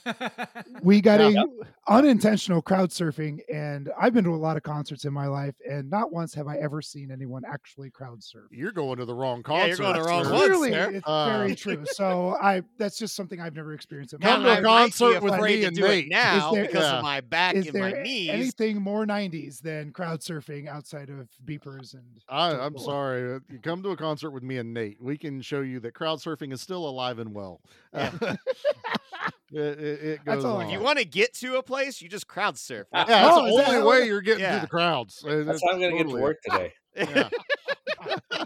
We got Yeah. a unintentional crowd surfing, and I've been to a lot of concerts in my life, and not once have I ever seen anyone actually crowd surf. You're going to the wrong Yeah, concert. you're going to the wrong sir. one. Clearly, sir. it's Uh, very true. So I that's just something I've never experienced. In my Come to I a life. might be concert with afraid me and do Nate. it now there- because Yeah. of my back Is and there my knees. anything more '90s than crowd surfing outside of beepers and? I, i'm sorry. uh, You come to a concert with me and Nate. We can show you that crowd surfing is still alive and well. Uh, it, it, it goes on. If you want to get to a place, you just crowd surf. Yeah, yeah, that's Oh, the only how way it- you're getting Yeah. to the crowds. That's it- how I'm going to get to work today. Yeah.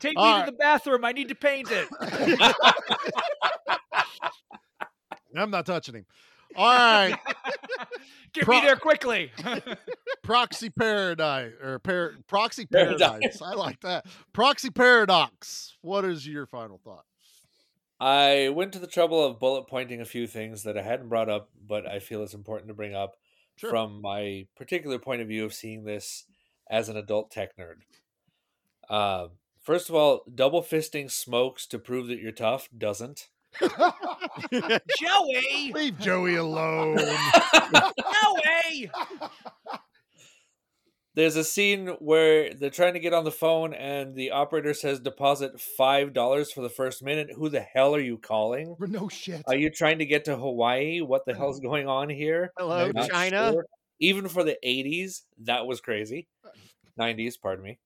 Take All me right. to the bathroom. I need to paint it. I'm not touching him. All right, Get Pro- me there quickly. proxy paradise or par- proxy Paradise. paradise. I like that. Proxy paradox. What is your final thought? I went to the trouble of bullet pointing a few things that I hadn't brought up, but I feel it's important to bring up Sure. from my particular point of view of seeing this as an adult tech nerd. Um, first of all, double fisting smokes to prove that you're tough doesn't. Joey! Leave Joey alone. Joey! There's a scene where they're trying to get on the phone and the operator says deposit five dollars for the first minute. Who the hell are you calling? no shit. Are you trying to get to Hawaii? What the hell's going on here? Hello, China. sure. Even for the 80s, that was crazy. 90s, pardon me.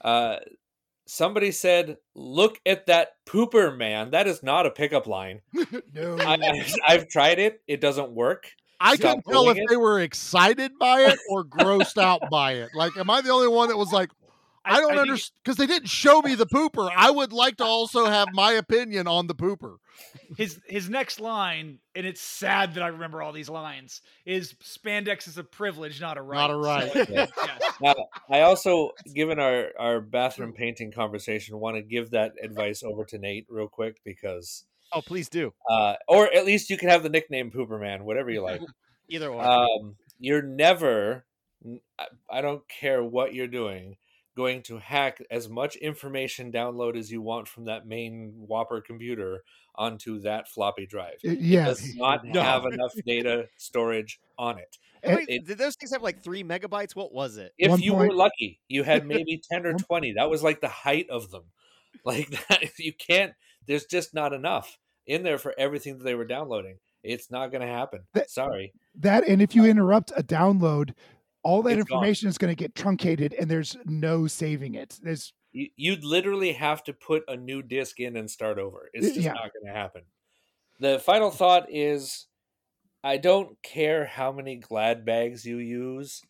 Uh, somebody said, "Look at that pooper, man. That is not a pickup line." no. I, I've tried it; it doesn't work. I Stop couldn't tell if it. they were excited by it or grossed out by it. Like, am I the only one that was like, I, don't understand because they didn't show me the pooper. I would like to also have my opinion on the pooper. His his next line, and it's sad that I remember all these lines, is spandex is a privilege, not a right. Not a right. So, Yeah. yes. Now, I also, given our our bathroom painting conversation, want to give that advice over to Nate real quick because, Oh, please do. uh, or at least you can have the nickname Pooper Man, whatever you like. Either or. um, you're never I- i don't care what you're doing going to hack as much information download as you want from that main whopper computer onto that floppy drive It- it yeah. does not No. have enough data storage on it Wait, it- did those things have like three megabytes? What was it? if One you point- were lucky you had maybe 10 or 20 that was like the height of them like that you can't there's just not enough in there for everything that they were downloading it's not going to happen That- sorry that and if you interrupt a download, all that It's gone. information is going to get truncated, and there's no saving it. There's you, you'd literally have to put a new disc in and start over. It's just Yeah. not going to happen. The final thought is I don't care how many glad bags you use.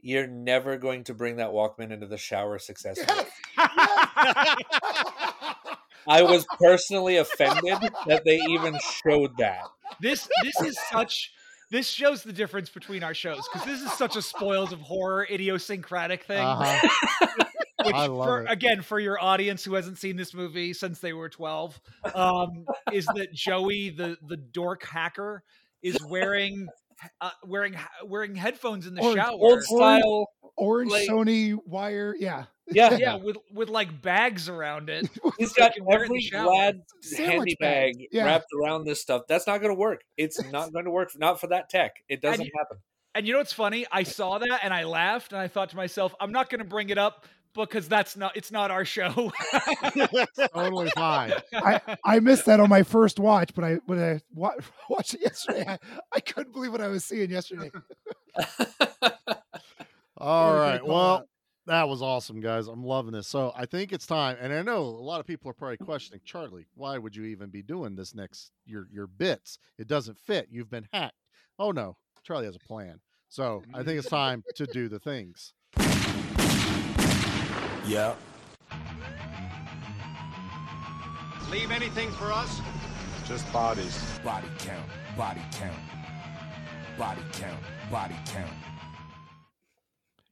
You're never going to bring that Walkman into the shower successfully. I was personally offended that they even showed that. this this is such this shows the difference between our shows because this is such a spoils of horror idiosyncratic thing. Uh-huh. which I love for, it. again for your audience who hasn't seen this movie since they were 12 um, is that joey the the dork hacker is wearing uh, wearing wearing headphones in the Orange- shower Old style. orange Like- Sony wire. Yeah, Yeah. yeah with with like bags around it He's so got can wear it in the every shower. glad handy bag. bag Yeah. wrapped around this stuff. That's not going to work. It's not going to work. Not for that tech. It doesn't you- happen. and you know what's funny i saw that and i laughed and i thought to myself i'm not going to bring it up because that's not it's not our show. totally fine. I, I missed that on my first watch, but I when I wa- watched it yesterday, I, I couldn't believe what I was seeing yesterday. All Really right. good call Well, out. That was awesome, guys. I'm loving this. So I think it's time, and I know a lot of people are probably questioning Charlie. Why would you even be doing this next your your bits? It doesn't fit. You've been hacked. Oh no, Charlie has a plan. So I think it's time to do the things. Yeah. Leave anything for us? Just bodies. Body count. Body count. Body count. Body count.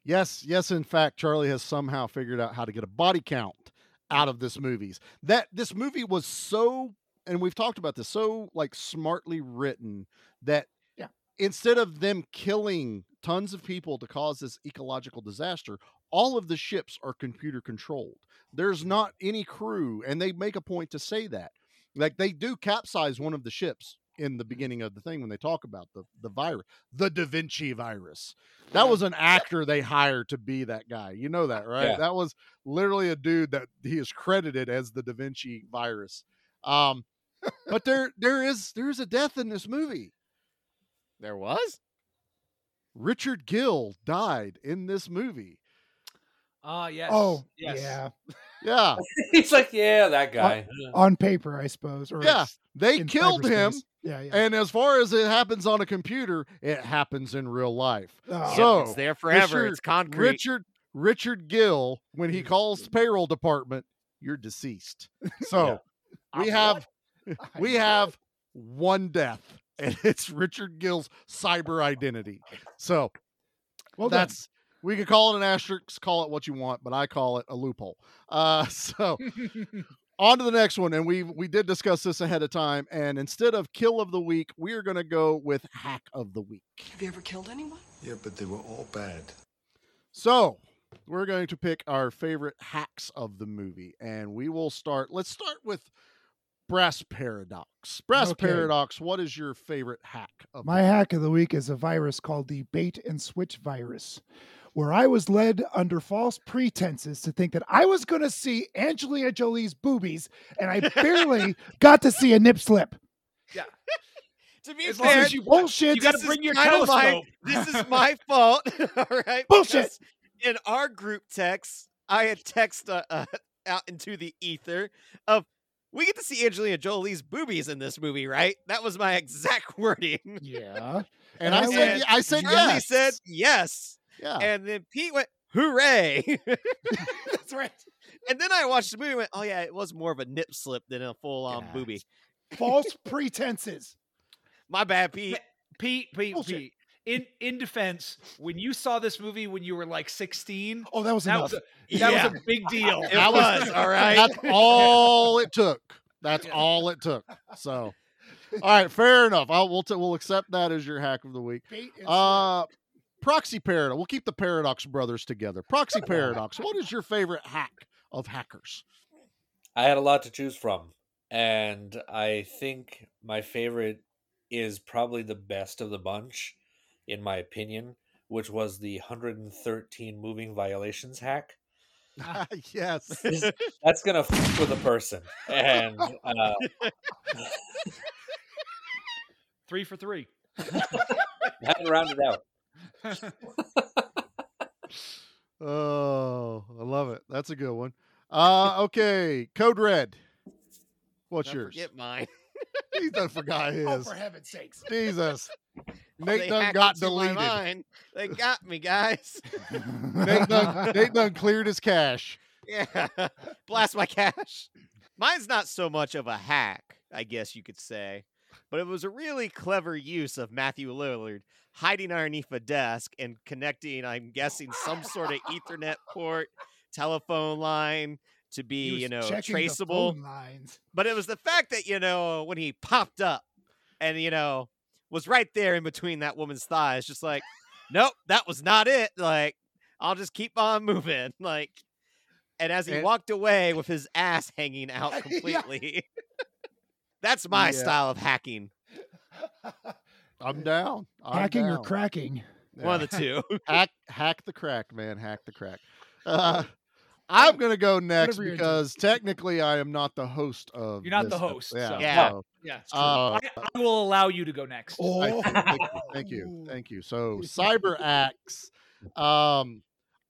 Yes, yes, in fact, Charlie has somehow figured out how to get a body count out of this movies. That this movie was so and we've talked about this so like smartly written that Yeah. instead of them killing tons of people to cause this ecological disaster, all of the ships are computer controlled. There's mm-hmm. not any crew and they make a point to say that. Like they do capsize one of the ships in the beginning of the thing when they talk about the the virus, the Da Vinci virus. That was an actor they hired to be that guy. You know that, right? Yeah. That was literally a dude that he is credited as the Da Vinci virus. Um, but there there is there is a death in this movie. There was? Richard Gill died in this movie. Ah, yes. Oh, yes. yeah. Yeah, He's like, yeah, that guy. On paper, I suppose. Or yeah. They killed him, cyberspace. Yeah, yeah. and as far as it happens on a computer, it happens in real life. Oh, So, it's there forever. Richard- it's concrete. Richard Richard Gill, when he calls the payroll department, you're deceased. So we have we have one death, and it's Richard Gill's cyber identity. So well done. that's we could call it an asterisk, call it what you want, but I call it a loophole. Uh, so on to the next one, and we we did discuss this ahead of time. And instead of kill of the week, we are going to go with hack of the week. Have you ever killed anyone? Yeah, but they were all bad. So we're going to pick our favorite hacks of the movie, and we will start. Let's start with Brass Paradox. Brass Okay. Paradox. What is your favorite hack? Of My the hack of the week is a virus called the bait and switch virus, where I was led under false pretenses to think that I was going to see Angelina Jolie's boobies, and I barely got to see a nip slip. Yeah. to be As long fair, as you Bullshit. You gotta this is bring your kind of my- telescope. this is my fault. All right. Bullshit. because In our group text, I had text uh, uh, out into the ether of we get to see Angelina Jolie's boobies in this movie, right? That was my exact wording. Yeah. and I And said, and I said Charlie yes. said yes. Yeah. And then Pete went, hooray. That's right. and then I watched the movie and went, oh, yeah, it was more of a nip slip than a full on Yes. booby. False pretenses. My bad, Pete. Pete, Pete, Bullshit. Pete. In in defense, when you saw this movie when you were like 16, Oh, that was that enough. was a, that Yeah. was a big deal. It That was, all right. That's all it took. That's Yeah. all it took. So, all right, fair enough. I'll we'll t- we'll accept that as your hack of the week. Bait Uh, Proxy Paradox. We'll keep the Paradox brothers together. Proxy Paradox. What is your favorite hack of hackers? I had a lot to choose from, and I think my favorite is probably the best of the bunch, in my opinion, which was the 113 moving violations hack. yes. That's gonna f with a person, and uh, Three for three. had to round it out. Oh, I love it. That's a good one. Uh, okay. Code Red. What's Don't yours? forget mine. He's done forgot his. Oh, his. for heaven's sakes. Jesus. Nate They done got deleted. They got me, guys. Nate done, Nate done cleared his cache. Yeah. Blast my cash. Mine's not so much of a hack, I guess you could say, but it was a really clever use of Matthew Lillard hiding underneath a desk and connecting, I'm guessing, some sort of Ethernet port, telephone line to be, you know, traceable. lines. But it was the fact that, you know, when he popped up and, you know, was right there in between that woman's thighs, just like, nope, that was not it. Like, I'll just keep on moving. Like, and as he And- walked away with his ass hanging out Yeah. completely, that's my Yeah. style of hacking. I'm down. I'm Hacking or down. cracking? One of the two. hack hack the crack, man. Hack the crack. Uh, I'm gonna go next Whatever you're because technically I am not the host of. You're not the this ep- host, Yeah. so- Yeah. so, Yeah, uh, I, I will allow you to go next. Oh, I- thank you, thank you, thank you. So CyberAxe. um,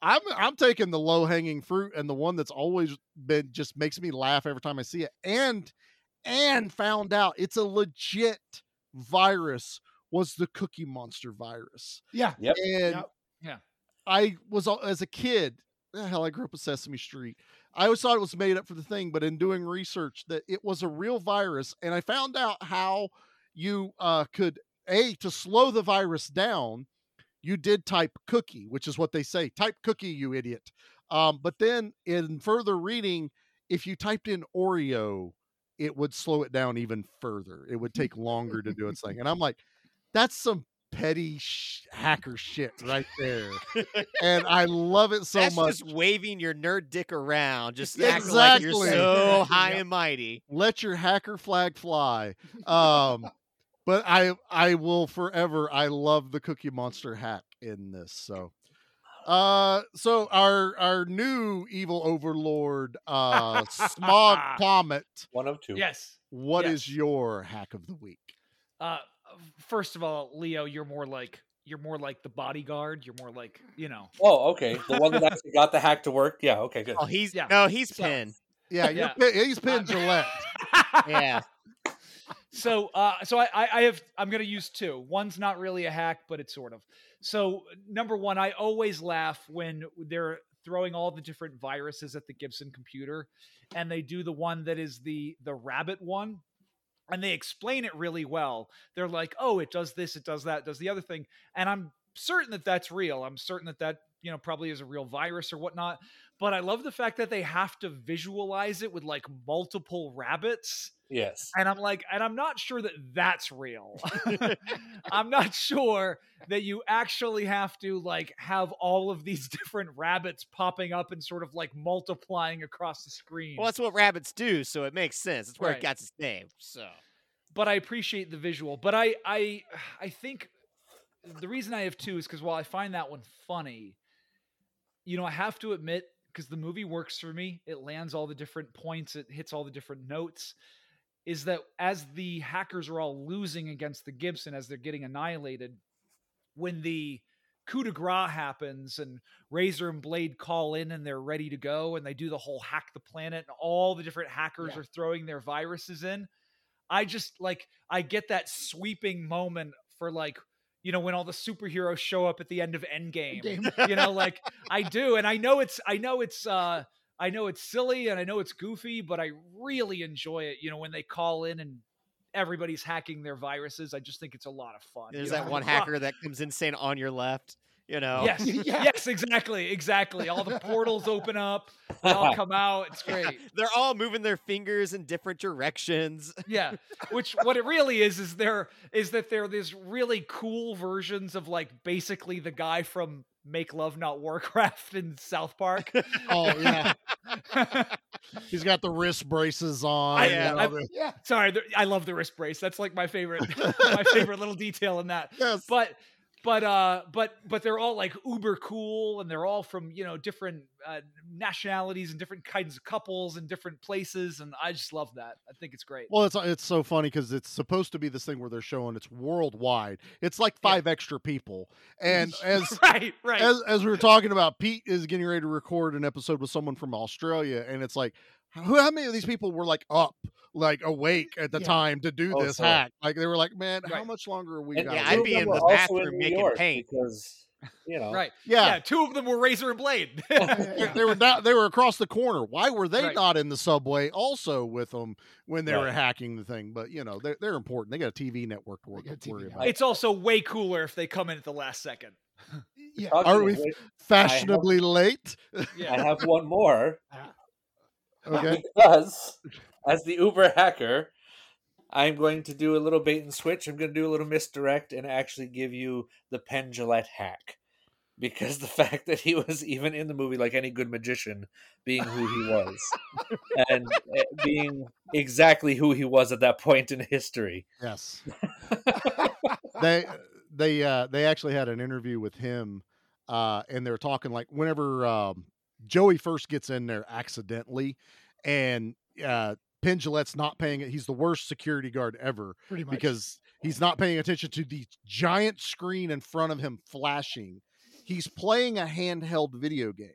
I'm I'm taking the low hanging fruit and the one that's always been just makes me laugh every time I see it, and and found out it's a legit virus was the Cookie Monster virus, yeah. Yep. and Yep. Yeah. I was as a kid. Hell, I grew up with Sesame Street. I always thought it was made up for the thing, but in doing research, that it was a real virus, and I found out how you uh, could a to slow the virus down. You did type cookie, which is what they say. Type cookie, you idiot. Um, but then in further reading, if you typed in Oreo, it would slow it down even further. It would take longer to do its thing. And I'm like, that's some petty sh- hacker shit right there. and I love it so That's much. just waving your nerd dick around, just acting like you're Exactly. so high and mighty. let your hacker flag fly. Um, but I I will forever. I love the Cookie Monster hack in this. So, uh, so our our new evil overlord, uh, Smog Comet. One of two. Yes. What is Yes. your hack of the week? Uh, first of all, Leo, you're more like you're more like the bodyguard. You're more like you know. Oh, okay. The one that actually got the hack to work. Yeah. Okay. Good. Oh, he's Yeah. no, he's So- Penn. Yeah, you're Yeah. pi- he's Penn Jillette. Yeah, so uh so I, I i have i'm gonna use two one's not really a hack but it's sort of so number one i always laugh when they're throwing all the different viruses at the gibson computer and they do the one that is the the rabbit one and they explain it really well. They're like oh it does this it does that it does the other thing and i'm certain that that's real i'm certain that that you know probably is a real virus or whatnot but i love the fact that they have to visualize it with like multiple rabbits Yes. and I'm like, and I'm not sure that that's real. I'm not sure that you actually have to like have all of these different rabbits popping up and sort of like multiplying across the screen. well, that's what rabbits do, so it makes sense. That's where Right. it got its name. So but I appreciate the visual. But I I I think the reason I have two is because while I find that one funny, you know, I have to admit because the movie works for me, it lands all the different points, it hits all the different notes. Is that as the hackers are all losing against the Gibson as they're getting annihilated, when the coup de grace happens and Razor and Blade call in and they're ready to go and they do the whole hack the planet and all the different hackers Yeah. are throwing their viruses in. I just like I get that sweeping moment for like you know when all the superheroes show up at the end of Endgame. Endgame. You know, like I do, and I know it's I know it's uh I know it's silly and I know it's goofy, but I really enjoy it. You know when they call in and everybody's hacking their viruses. I just think it's a lot of fun. there's you know, that one hacker that comes in saying on your left. You know, Yes, Yeah. yes, exactly, exactly. All the portals open up, they all come out. It's great. they're all moving their fingers in different directions. Yeah, which what it really is is there is that they're these really cool versions of like basically the guy from Make Love Not Warcraft in South Park. Oh yeah, he's got the wrist braces on. I- yeah, I- the- Yeah. Sorry, the- I love the wrist brace. That's like my favorite, my favorite little detail in that. yes, But but uh but but they're all like uber cool and they're all from you know different uh, nationalities and different kinds of couples and different places and i just love that i think it's great Well, it's it's so funny because it's supposed to be this thing where they're showing it's worldwide. It's like Yeah. five extra people, and as right right as as we were talking about, Pete is getting ready to record an episode with someone from Australia, and it's like, who? How many of these people were like up, like mm, awake at the Yeah. time to do Oh, this so- hack? Like they were like, man, how much longer are we? And got? Yeah, I'd be in the bathroom New making York paint. because you know. right yeah. yeah two of them were razor and blade oh, They, they were not, they were across the corner. Why were they Right. not in the subway also with them when they were hacking the thing? But you know, they're they're important. They got a TV network to work, TV worry network. about. it's also way cooler if they come in at the last second Yeah. Talking Are we which, Fashionably late. I have one more Okay. because as the Uber hacker, I'm going to do a little bait and switch. I'm going to do a little misdirect and actually give you the Penn hack. Because the fact that he was even in the movie like any good magician, being who he was, and uh, being exactly who he was at that point in history. Yes. they they uh they actually had an interview with him uh and they were talking like whenever um Joey first gets in there accidentally, and uh, Penn not paying it. He's the worst security guard ever Pretty much. because he's not paying attention to the giant screen in front of him flashing. He's playing a handheld video game.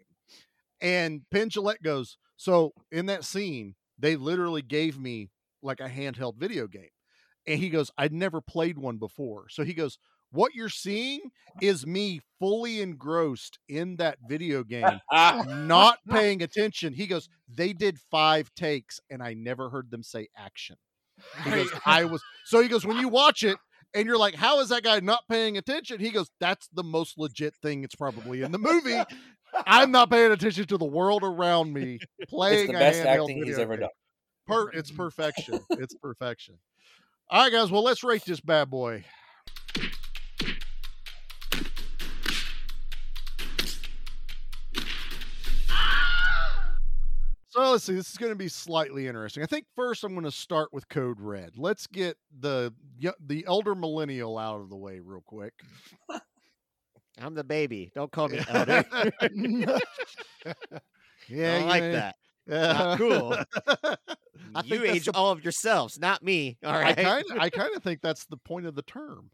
And Penn Jillette goes, So in that scene, they literally gave me like a handheld video game. And he goes, I'd never played one before. So he goes, What you're seeing is me fully engrossed in that video game, not paying attention. He goes, They did five takes and I never heard them say action. Goes, I was so he goes, when you watch it and you're like, How is that guy not paying attention? He goes, That's the most legit thing it's probably in the movie. I'm not paying attention to the world around me playing it's the best acting he's ever game. done. Per- it's perfection. It's perfection. All right, guys. Well, let's rate this bad boy. So let's see. This is going to be slightly interesting. I think first I'm going to start with Code Red. Let's get the the elder millennial out of the way real quick. I'm the baby. Don't call me elder. Yeah, I like that. Cool. I think you age the- all of yourselves, not me. All right. I kind of, I kind of think that's the point of the term.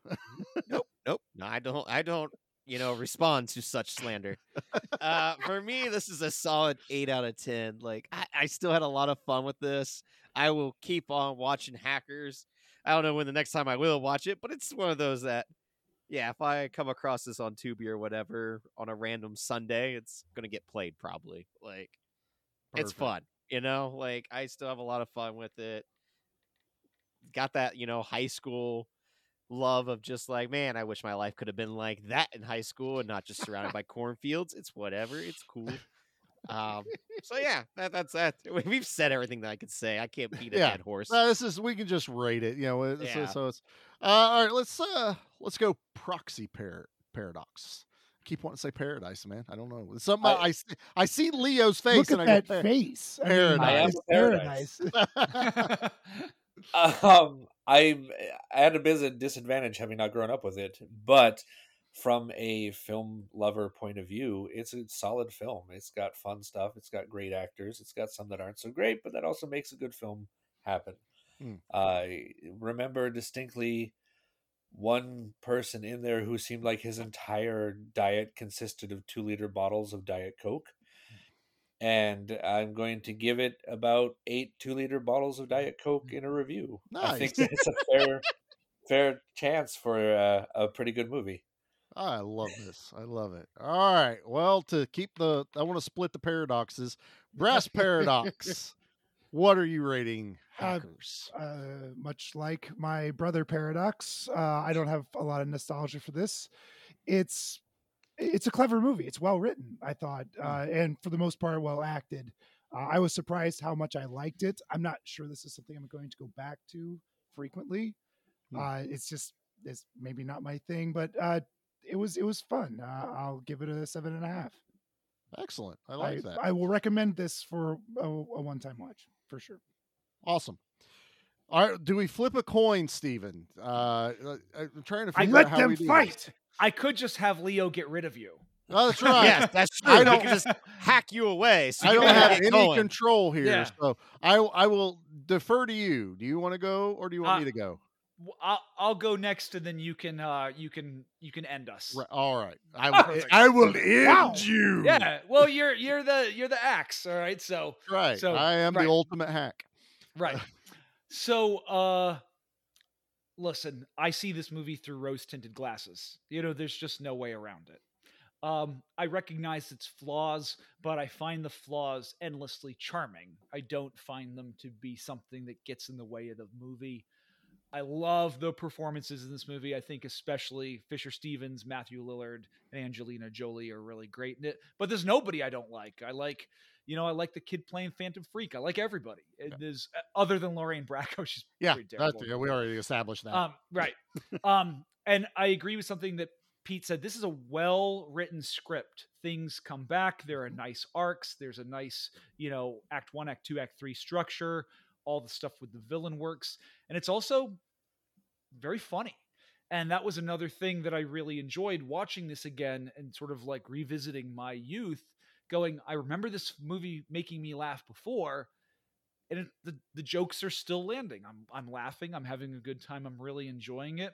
nope, nope. No, I don't. I don't. You know, respond to such slander. uh, for me, this is a solid eight out of ten. Like, I, I still had a lot of fun with this. I will keep on watching Hackers. I don't know when the next time I will watch it, but it's one of those that, yeah, if I come across this on Tubi or whatever on a random Sunday, it's gonna get played probably. Like, it's fun. You know, like I still have a lot of fun with it. Got that, you know, high school love of just like, man, I wish my life could have been like that in high school and not just surrounded by cornfields. It's whatever. It's cool. Um, so yeah, that, that's that. We've said everything that I could say. I can't beat a Yeah. dead horse. No, this is we can just rate it. You know, it's- Yeah. so it's uh, all right. Let's uh let's go proxy par- paradox. keep wanting to say paradise, man. I don't know. It's Something I, I, see, I see Leo's face Look and at I that go, face. Paradise. I am paradise. paradise. um, I'm at a bit of a disadvantage having not grown up with it, but from a film lover point of view, it's a solid film. It's got fun stuff. It's got great actors. It's got some that aren't so great, but that also makes a good film happen. Hmm. I remember distinctly one person in there who seemed like his entire diet consisted of two liter bottles of Diet Coke. And I'm going to give it about eight two liter bottles of Diet Coke in a review. Nice. I think it's a fair, fair chance for a, a pretty good movie. I love this. I love it. All right. Well, to keep the, I want to split the paradoxes. Brass paradox. what are you rating Uh, hackers? uh, much like my brother Paradox, uh, I don't have a lot of nostalgia for this. It's it's a clever movie. It's well written, I thought, uh, and for the most part, well acted. Uh, I was surprised how much I liked it. I'm not sure this is something I'm going to go back to frequently. Hmm. Uh, it's just it's maybe not my thing, but uh, it was it was fun. Uh, I'll give it a seven and a half. Excellent. I like that. I will recommend this for a, a one time watch for sure. awesome. All right. Do we flip a coin, Steven? Uh, uh, I'm trying to I figure out Let how them we do fight. I could just have Leo get rid of you. Oh, that's right. yes, that's true. I I don't- don't just hack you away. So I you don't have any going. control here, Yeah. so I I will defer to you. Do you want to go or do you want Uh, me to go? W- I'll, I'll go next, and then you can uh, you can you can end us. Right, all right, I will. Perfect. I will end Wow. you. Yeah. Well, you're you're the you're the axe. All right. So right. So, I am right. the ultimate hack. right. So uh, listen, I see this movie through rose tinted glasses. You know, there's just no way around it. Um, I recognize its flaws, but I find the flaws endlessly charming. I don't find them to be something that gets in the way of the movie. I love the performances in this movie. I think especially Fisher Stevens, Matthew Lillard, and Angelina Jolie are really great in it. But there's nobody I don't like. I like, you know, I like the kid playing Phantom Freak. I like everybody. And There's other than Lorraine Bracco, she's Yeah, terrible. yeah, we already established that. Um, right. um, and I agree with something that Pete said. This is a well written script. Things come back. There are nice arcs. There's a nice, you know, act one, act two, act three structure. All the stuff with the villain works. And it's also very funny. And that was another thing that I really enjoyed watching this again and sort of like revisiting my youth going, I remember this movie making me laugh before, and it, the the jokes are still landing. I'm I'm laughing. I'm having a good time. I'm really enjoying it.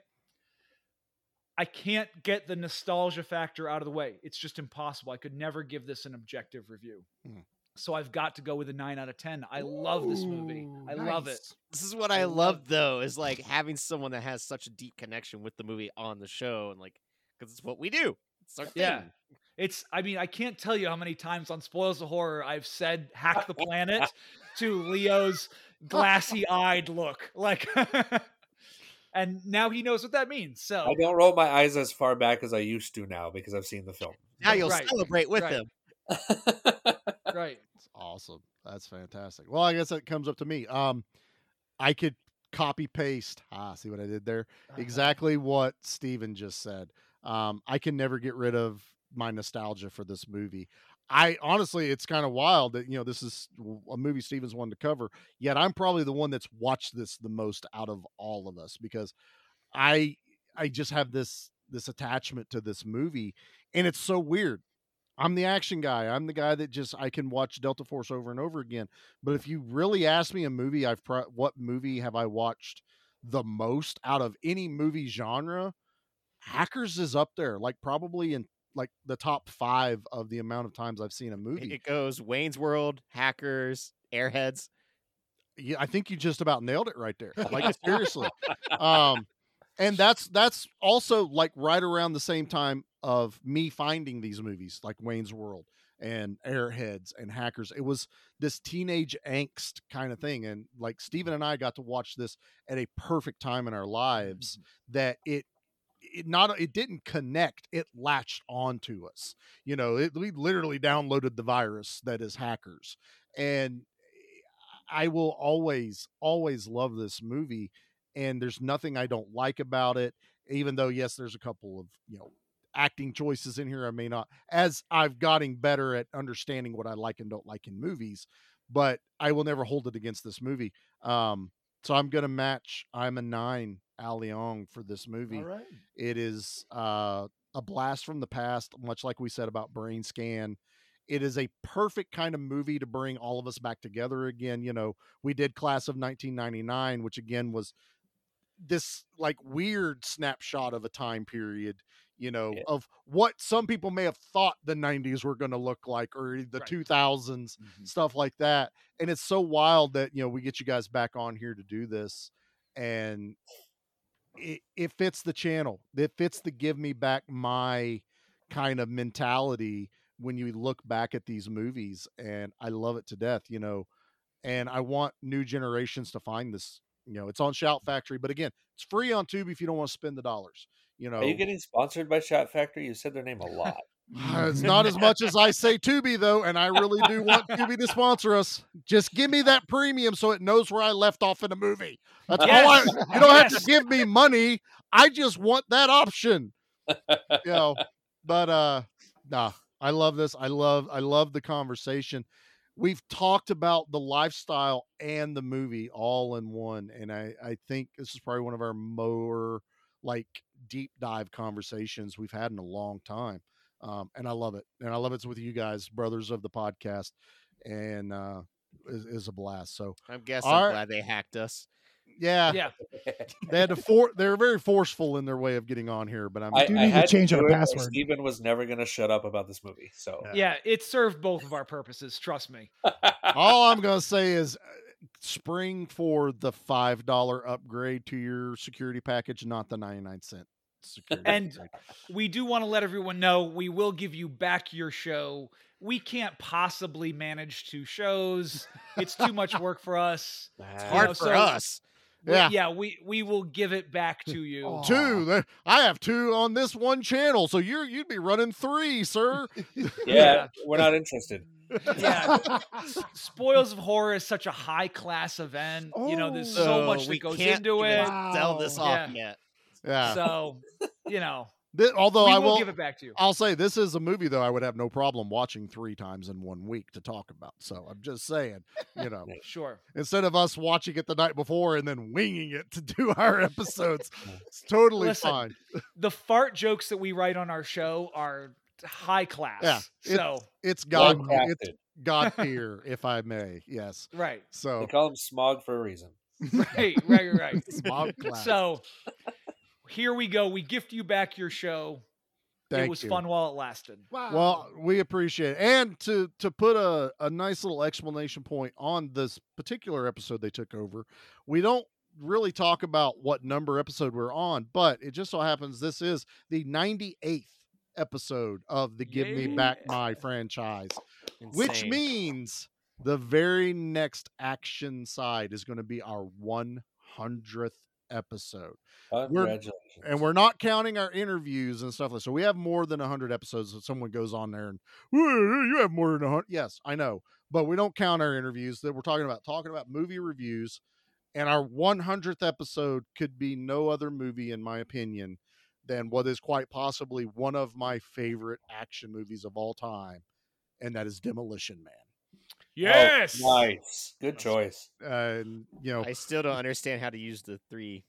I can't get the nostalgia factor out of the way. It's just impossible. I could never give this an objective review. Hmm. So I've got to go with a nine out of ten. I love this movie. Ooh, I love it. This is what I I, love- love though, is like having someone that has such a deep connection with the movie on the show, and like because it's what we do. It's our thing. Yeah. It's I mean, I can't tell you how many times on Spoils of Horror I've said hack the planet to Leo's glassy eyed look. Like and now he knows what that means. So I don't roll my eyes as far back as I used to now because I've seen the film. Now you'll Right, celebrate with right. them. right. That's awesome. That's fantastic. Well, I guess that comes up to me. Um, I could copy paste. Ah, see what I did there? Exactly what Steven just said. Um, I can never get rid of my nostalgia for this movie. I honestly, it's kind of wild that you know this is a movie Steven's wanted to cover. Yet I'm probably the one that's watched this the most out of all of us because I I just have this this attachment to this movie, and it's so weird. I'm the action guy. I'm the guy that just I can watch Delta Force over and over again. But if you really ask me a movie, I've pro- what movie have I watched the most out of any movie genre? Hackers is up there, like probably in like the top five of the amount of times I've seen a movie. It goes Wayne's World, Hackers, Airheads. yeah, I think you just about nailed it right there. Like seriously. Um and that's that's also like right around the same time of me finding these movies like Wayne's World and Airheads and Hackers. It was this teenage angst kind of thing and like Steven and I got to watch this at a perfect time in our lives mm. that it it not it didn't connect it latched onto us you know it, we literally downloaded the virus that is hackers and i will always always love this movie and there's nothing i don't like about it even though yes there's a couple of you know acting choices in here i may not as i've gotten better at understanding what i like and don't like in movies but i will never hold it against this movie um so i'm gonna match i'm a nine al Leong for this movie right. it is uh, a blast from the past, much like we said about Brain Scan. It is a perfect kind of movie to bring all of us back together again. You know, we did Class of 1999, which again was this like weird snapshot of a time period, you know, Yeah. of what some people may have thought the 90s were going to look like or the Right. 2000s Mhm. stuff like that. And it's so wild that, you know, we get you guys back on here to do this. And it, it fits the channel. It fits the give me back my kind of mentality when you look back at these movies. And I love it to death, you know. And I want new generations to find this. You know, it's on Shout Factory, but again, it's free on Tubi if you don't want to spend the dollars. You know, Are you getting sponsored by Shout Factory? You said their name a lot. uh, It's not as much as I say Tubi though, and I really do want Tubi to sponsor us. Just give me that premium so it knows where I left off in the movie. That's all I. You don't have to give me money. I just want that option. You know, but uh, nah, I love this. I love. I love the conversation. We've talked about the lifestyle and the movie all in one, and I I think this is probably one of our more like deep dive conversations we've had in a long time um, and I love it. And I love it's with you guys, brothers of the podcast, and uh, is, is a blast. So I'm guessing All right. glad they hacked us. yeah, Yeah. they had to for they were very forceful in their way of getting on here. But I'm I, do I need to had change our do it, or password. Steven was never going to shut up about this movie. So Yeah, it served both of our purposes, trust me. all I'm gonna say is. Spring for the five dollar upgrade to your security package, not the ninety nine cent security. And- upgrade. We do want to let everyone know we will give you back your show. We can't possibly manage two shows. It's too much work for us. It's You hard know, for so- us. We- Yeah. yeah, we we will give it back to you. Aw. two. I have two on this one channel, so you're you'd be running three, sir. yeah, Yeah. we're not interested. Yeah. Spoils of Horror is such a high class event. You know, there's so So much we that goes can't into even it. Sell this Wow. off Yeah. yet. Yeah. So, you know, Thi- although we I will will give it back to you. I'll say this is a movie though I would have no problem watching three times in one week to talk about. So I'm just saying, you know, Sure. instead of us watching it the night before and then winging it to do our episodes, it's totally Listen, fine. The fart jokes that we write on our show are high class. Yeah, it's- So It's Well God. crafted. It's God tier, if I may. Yes. right, So They call him Smog for a reason. right, right, right. smog class. so here we go. We gift you back your show. Thank it was you. fun while it lasted. Wow. Well, we appreciate it. And to to put a, a nice little explanation point on this particular episode they took over, we don't really talk about what number episode we're on, but it just so happens this is the 98th episode of the Give Me Back My franchise, which means the very next action side is going to be our 100th episode. Congratulations. and we're not counting our interviews and stuff like so we have more than 100 episodes that someone goes on there and you have more than 100 yes i know but we don't count our interviews that we're talking about talking about movie reviews and our 100th episode could be no other movie in my opinion than what is quite possibly one of my favorite action movies of all time and that is demolition man oh, Yes. Oh, nice. Good choice. and you know I still don't understand how to use the three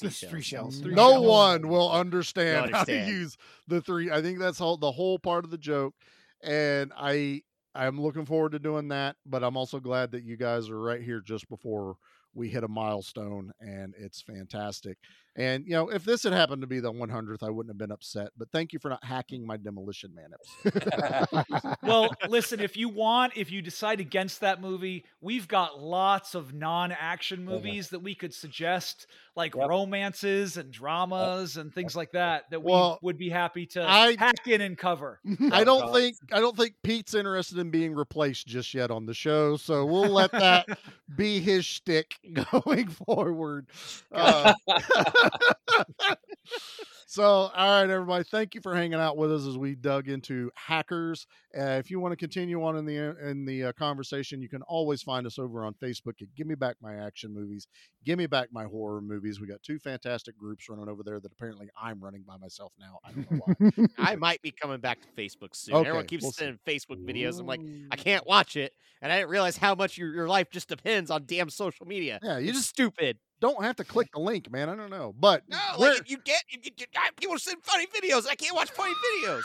The seashells. three shells. Three no shells. one will understand, how to use the three. I think that's all the whole part of the joke, and I I'm looking forward to doing that. But I'm also glad that you guys are right here just before we hit a milestone, and it's fantastic. And you know, if this had happened to be the 100th, I wouldn't have been upset. But thank you for not hacking my Demolition Man episode. well, listen, if you want, if you decide against that movie, we've got lots of non-action movies that we could suggest, like Yep. romances and dramas and things like that, that we would be happy to I- hack in and cover. I don't think I don't think Pete's interested in being replaced just yet on the show, so we'll let that be his shtick going forward. Uh, so, all right, everybody, thank you for hanging out with us as we dug into hackers. Uh, if you want to continue on in the in the uh, conversation, you can always find us over on Facebook at Give Me Back My Action Movies, Give Me Back My Horror Movies. We got two fantastic groups running over there that apparently I'm running by myself now. I don't know why. I might be coming back to Facebook soon. Okay, Everyone keeps we'll see. sending Facebook videos. I'm like, I can't watch it, and I didn't realize how much your, your life just depends on damn social media. Yeah, you It's just stupid. Don't have to click the link, man. I don't know, but No, like if you get if you, people send funny videos. I can't watch funny videos.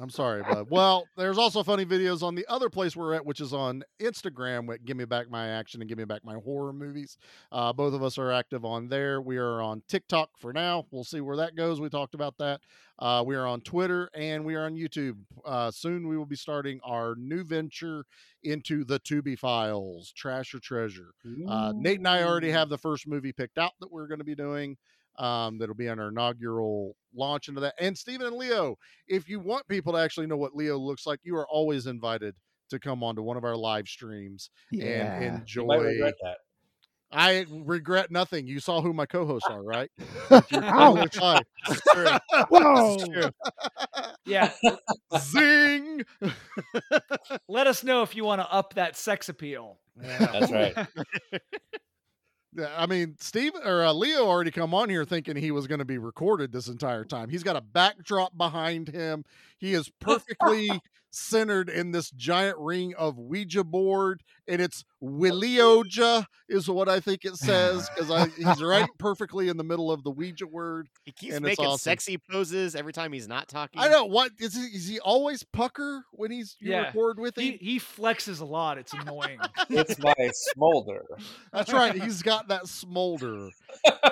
I'm sorry, bud. Well, there's also funny videos on the other place we're at, which is on Instagram with Give Me Back My Action and Give Me Back My Horror Movies. Uh, both of us are active on there. We are on TikTok for now. We'll see where that goes. We talked about that. Uh, we are on Twitter and we are on YouTube. Uh, soon we will be starting our new venture into the Tubi Files, Trash or Treasure. Uh, Nate and I already have the first movie picked out that we're going to be doing. Um, that'll be on our inaugural launch into that. And Stephen and Leo, if you want people to actually know what Leo looks like, you are always invited to come on to one of our live streams and enjoy. regret that. I regret nothing. You saw who my co-hosts are, right? Ouch. Hi. Whoa. Yeah. Zing. Let us know if you want to up that sex appeal. That's right. I mean, Steve or uh, Leo already come on here thinking he was going to be recorded this entire time. He's got a backdrop behind him. He is perfectly centered in this giant ring of Ouija board, and it's Willioja is what I think it says because he's right perfectly in the middle of the Ouija word. He keeps And making awesome. sexy poses every time he's not talking. I know what is he, is he always pucker when he's you Yeah. record with He him? he flexes a lot. It's annoying. It's my smolder. That's right. He's got that smolder,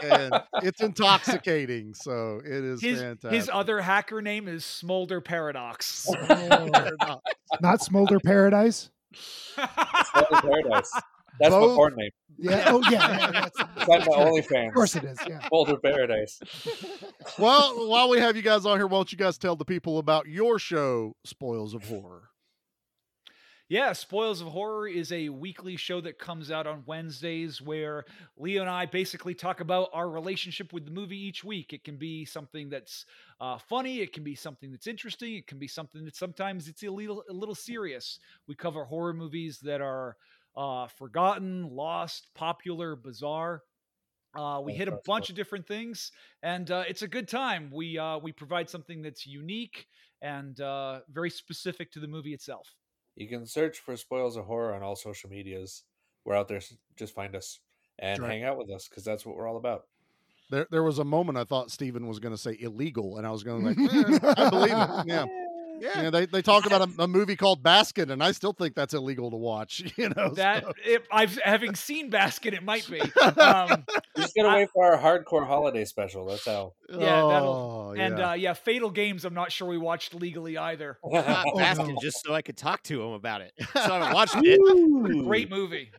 and it's intoxicating. So it is His fantastic. his other hacker name is Smolder Paradox. Not Smolder Paradise. Smolder Paradise. That's my Both- porn name. Yeah. Oh yeah. yeah that's, It's on my OnlyFans. of course it is. Yeah. Smolder Paradise. well, while we have you guys on here, why don't you guys tell the people about your show, Spoils of Horror? Yeah, Spoils of Horror is a weekly show that comes out on Wednesdays where Leo and I basically talk about our relationship with the movie each week. It can be something that's uh, funny, it can be something that's interesting, it can be something that sometimes it's a little a little serious. We cover horror movies that are uh, forgotten, lost, popular, bizarre. Uh, we hit a bunch of different things, and uh, it's a good time. We uh, we provide something that's unique and uh, very specific to the movie itself. You can search for Spoils of Horror on all social medias. We're out there. Just find us and Right. hang out with us because that's what we're all about. There, there was a moment I thought Steven was going to say illegal, and I was going like, "Eh, I believe it. Yeah. You know, they they talk about a, a movie called Baskin, and I still think that's illegal to watch. You know, That so- it, I've having seen Baskin, it might be. Um, just gotta wait for our hardcore holiday special. That's how. yeah, that'll Oh, and yeah. uh, yeah, Fatal Games. I'm not sure we watched legally either. I Oh, Baskin no. just so I could talk to him about it. So I haven't watched it. Great movie.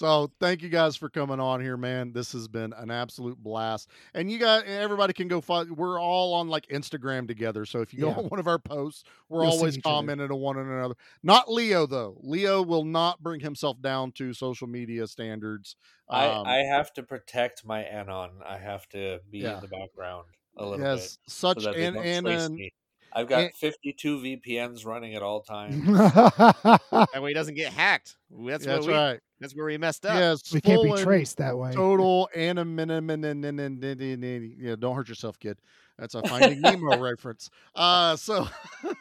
So thank you guys for coming on here, man. This has been an absolute blast. And you got everybody can go find. We're all on like Instagram together. So if you go Yeah. on one of our posts, we're You'll always each other. commenting to one another. Not Leo though. Leo will not bring himself down to social media standards. I, Um, I have to protect my anon. I have to be Yeah. in the background a little yes, bit such so that they and don't and, trace and me. I've got and- 52 VPNs running at all times. That way he doesn't get hacked. That's, that's what we, right. That's where we messed up. Yes, we can't be traced that way. Total anonymity. Yeah, don't hurt yourself, kid. That's a Finding Nemo reference. Uh, so, all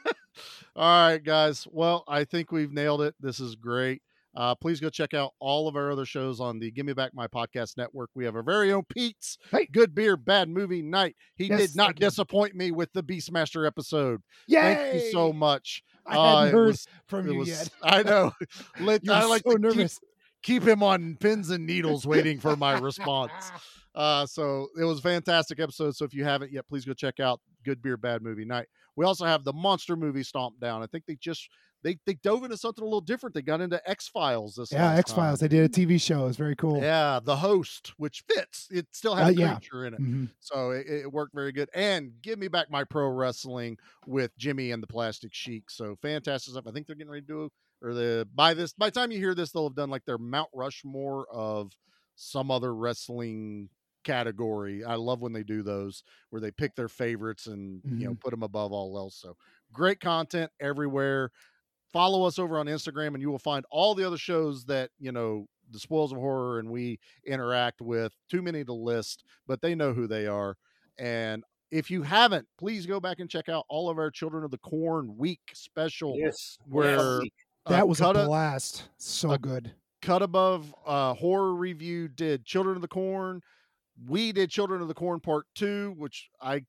right, guys. Well, I think we've nailed it. This is great. Uh, please go check out all of our other shows on the Give Me Back My Podcast Network. We have our very own Pete's Hey. Good Beer, Bad Movie Night. He Yes, did not disappoint me with the Beastmaster episode. Yay! Thank you so much. I Uh, hadn't it heard was- from you was- yet. I know. Let, I were like so to keep- nervous. Keep him on pins and needles waiting for my response. Uh, so it was a fantastic episode. So if you haven't yet, please go check out Good Beer Bad Movie Night. We also have the monster movie Stomp Down. I think they just they they dove into something a little different. They got into X Files this Yeah, X Files. They did a TV show. It's very cool. Yeah, the host, which fits. It still has Uh, a yeah. creature in it. Mhm. So it, it worked very good. And give me back my pro wrestling with Jimmy and the Plastic Sheik. So fantastic stuff. I think they're getting ready to do or the by this by the time you hear this, they'll have done like their Mount Rushmore of some other wrestling category. I love when they do those where they pick their favorites and you know put them above all else. So great content everywhere. Follow us over on Instagram and you will find all the other shows that, you know, the spoils of horror and we interact with. Too many to list, but they know who they are. And if you haven't, please go back and check out all of our Children of the Corn week special. Yes. Where uh, That was a cut, a- blast. So a- good. cut above uh, horror review did Children of the Corn. We did Children of the Corn part two, which I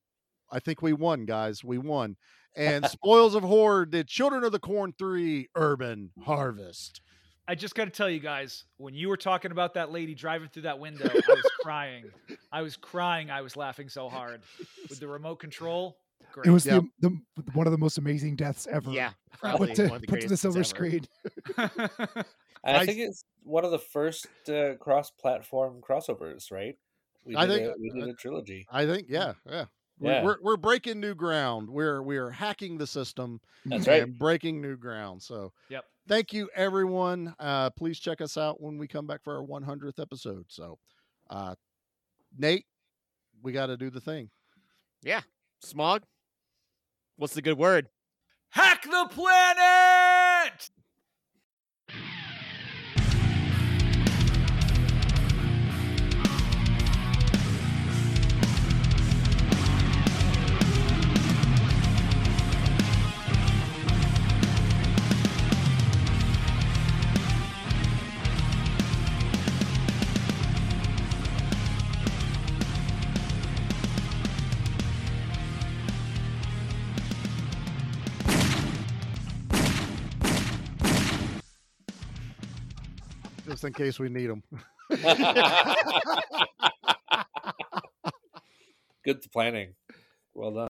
I think we won, guys. We won. And Spoils of Horror did Children of the Corn 3 Urban Harvest. I just got to tell you guys, when you were talking about that lady driving through that window, I was crying. I was crying. I was laughing so hard with the remote control. Great. It was Yep. the, the one of the most amazing deaths ever. Yeah, Put probably to, one of the put to the silver ever. screen. I, I- think it's one of the first uh, cross-platform crossovers, right? We I did think- a, we did a trilogy. I think, yeah, yeah. We're, we're, we're breaking new ground. We're we are hacking the system That's right. and breaking new ground. So Yep. thank you everyone. Uh, please check us out when we come back for our 100th episode. So, uh, Nate, we got to do the thing. Yeah, smog. What's the good word? Hack the planet! Just in case we need them. Good planning. Well done.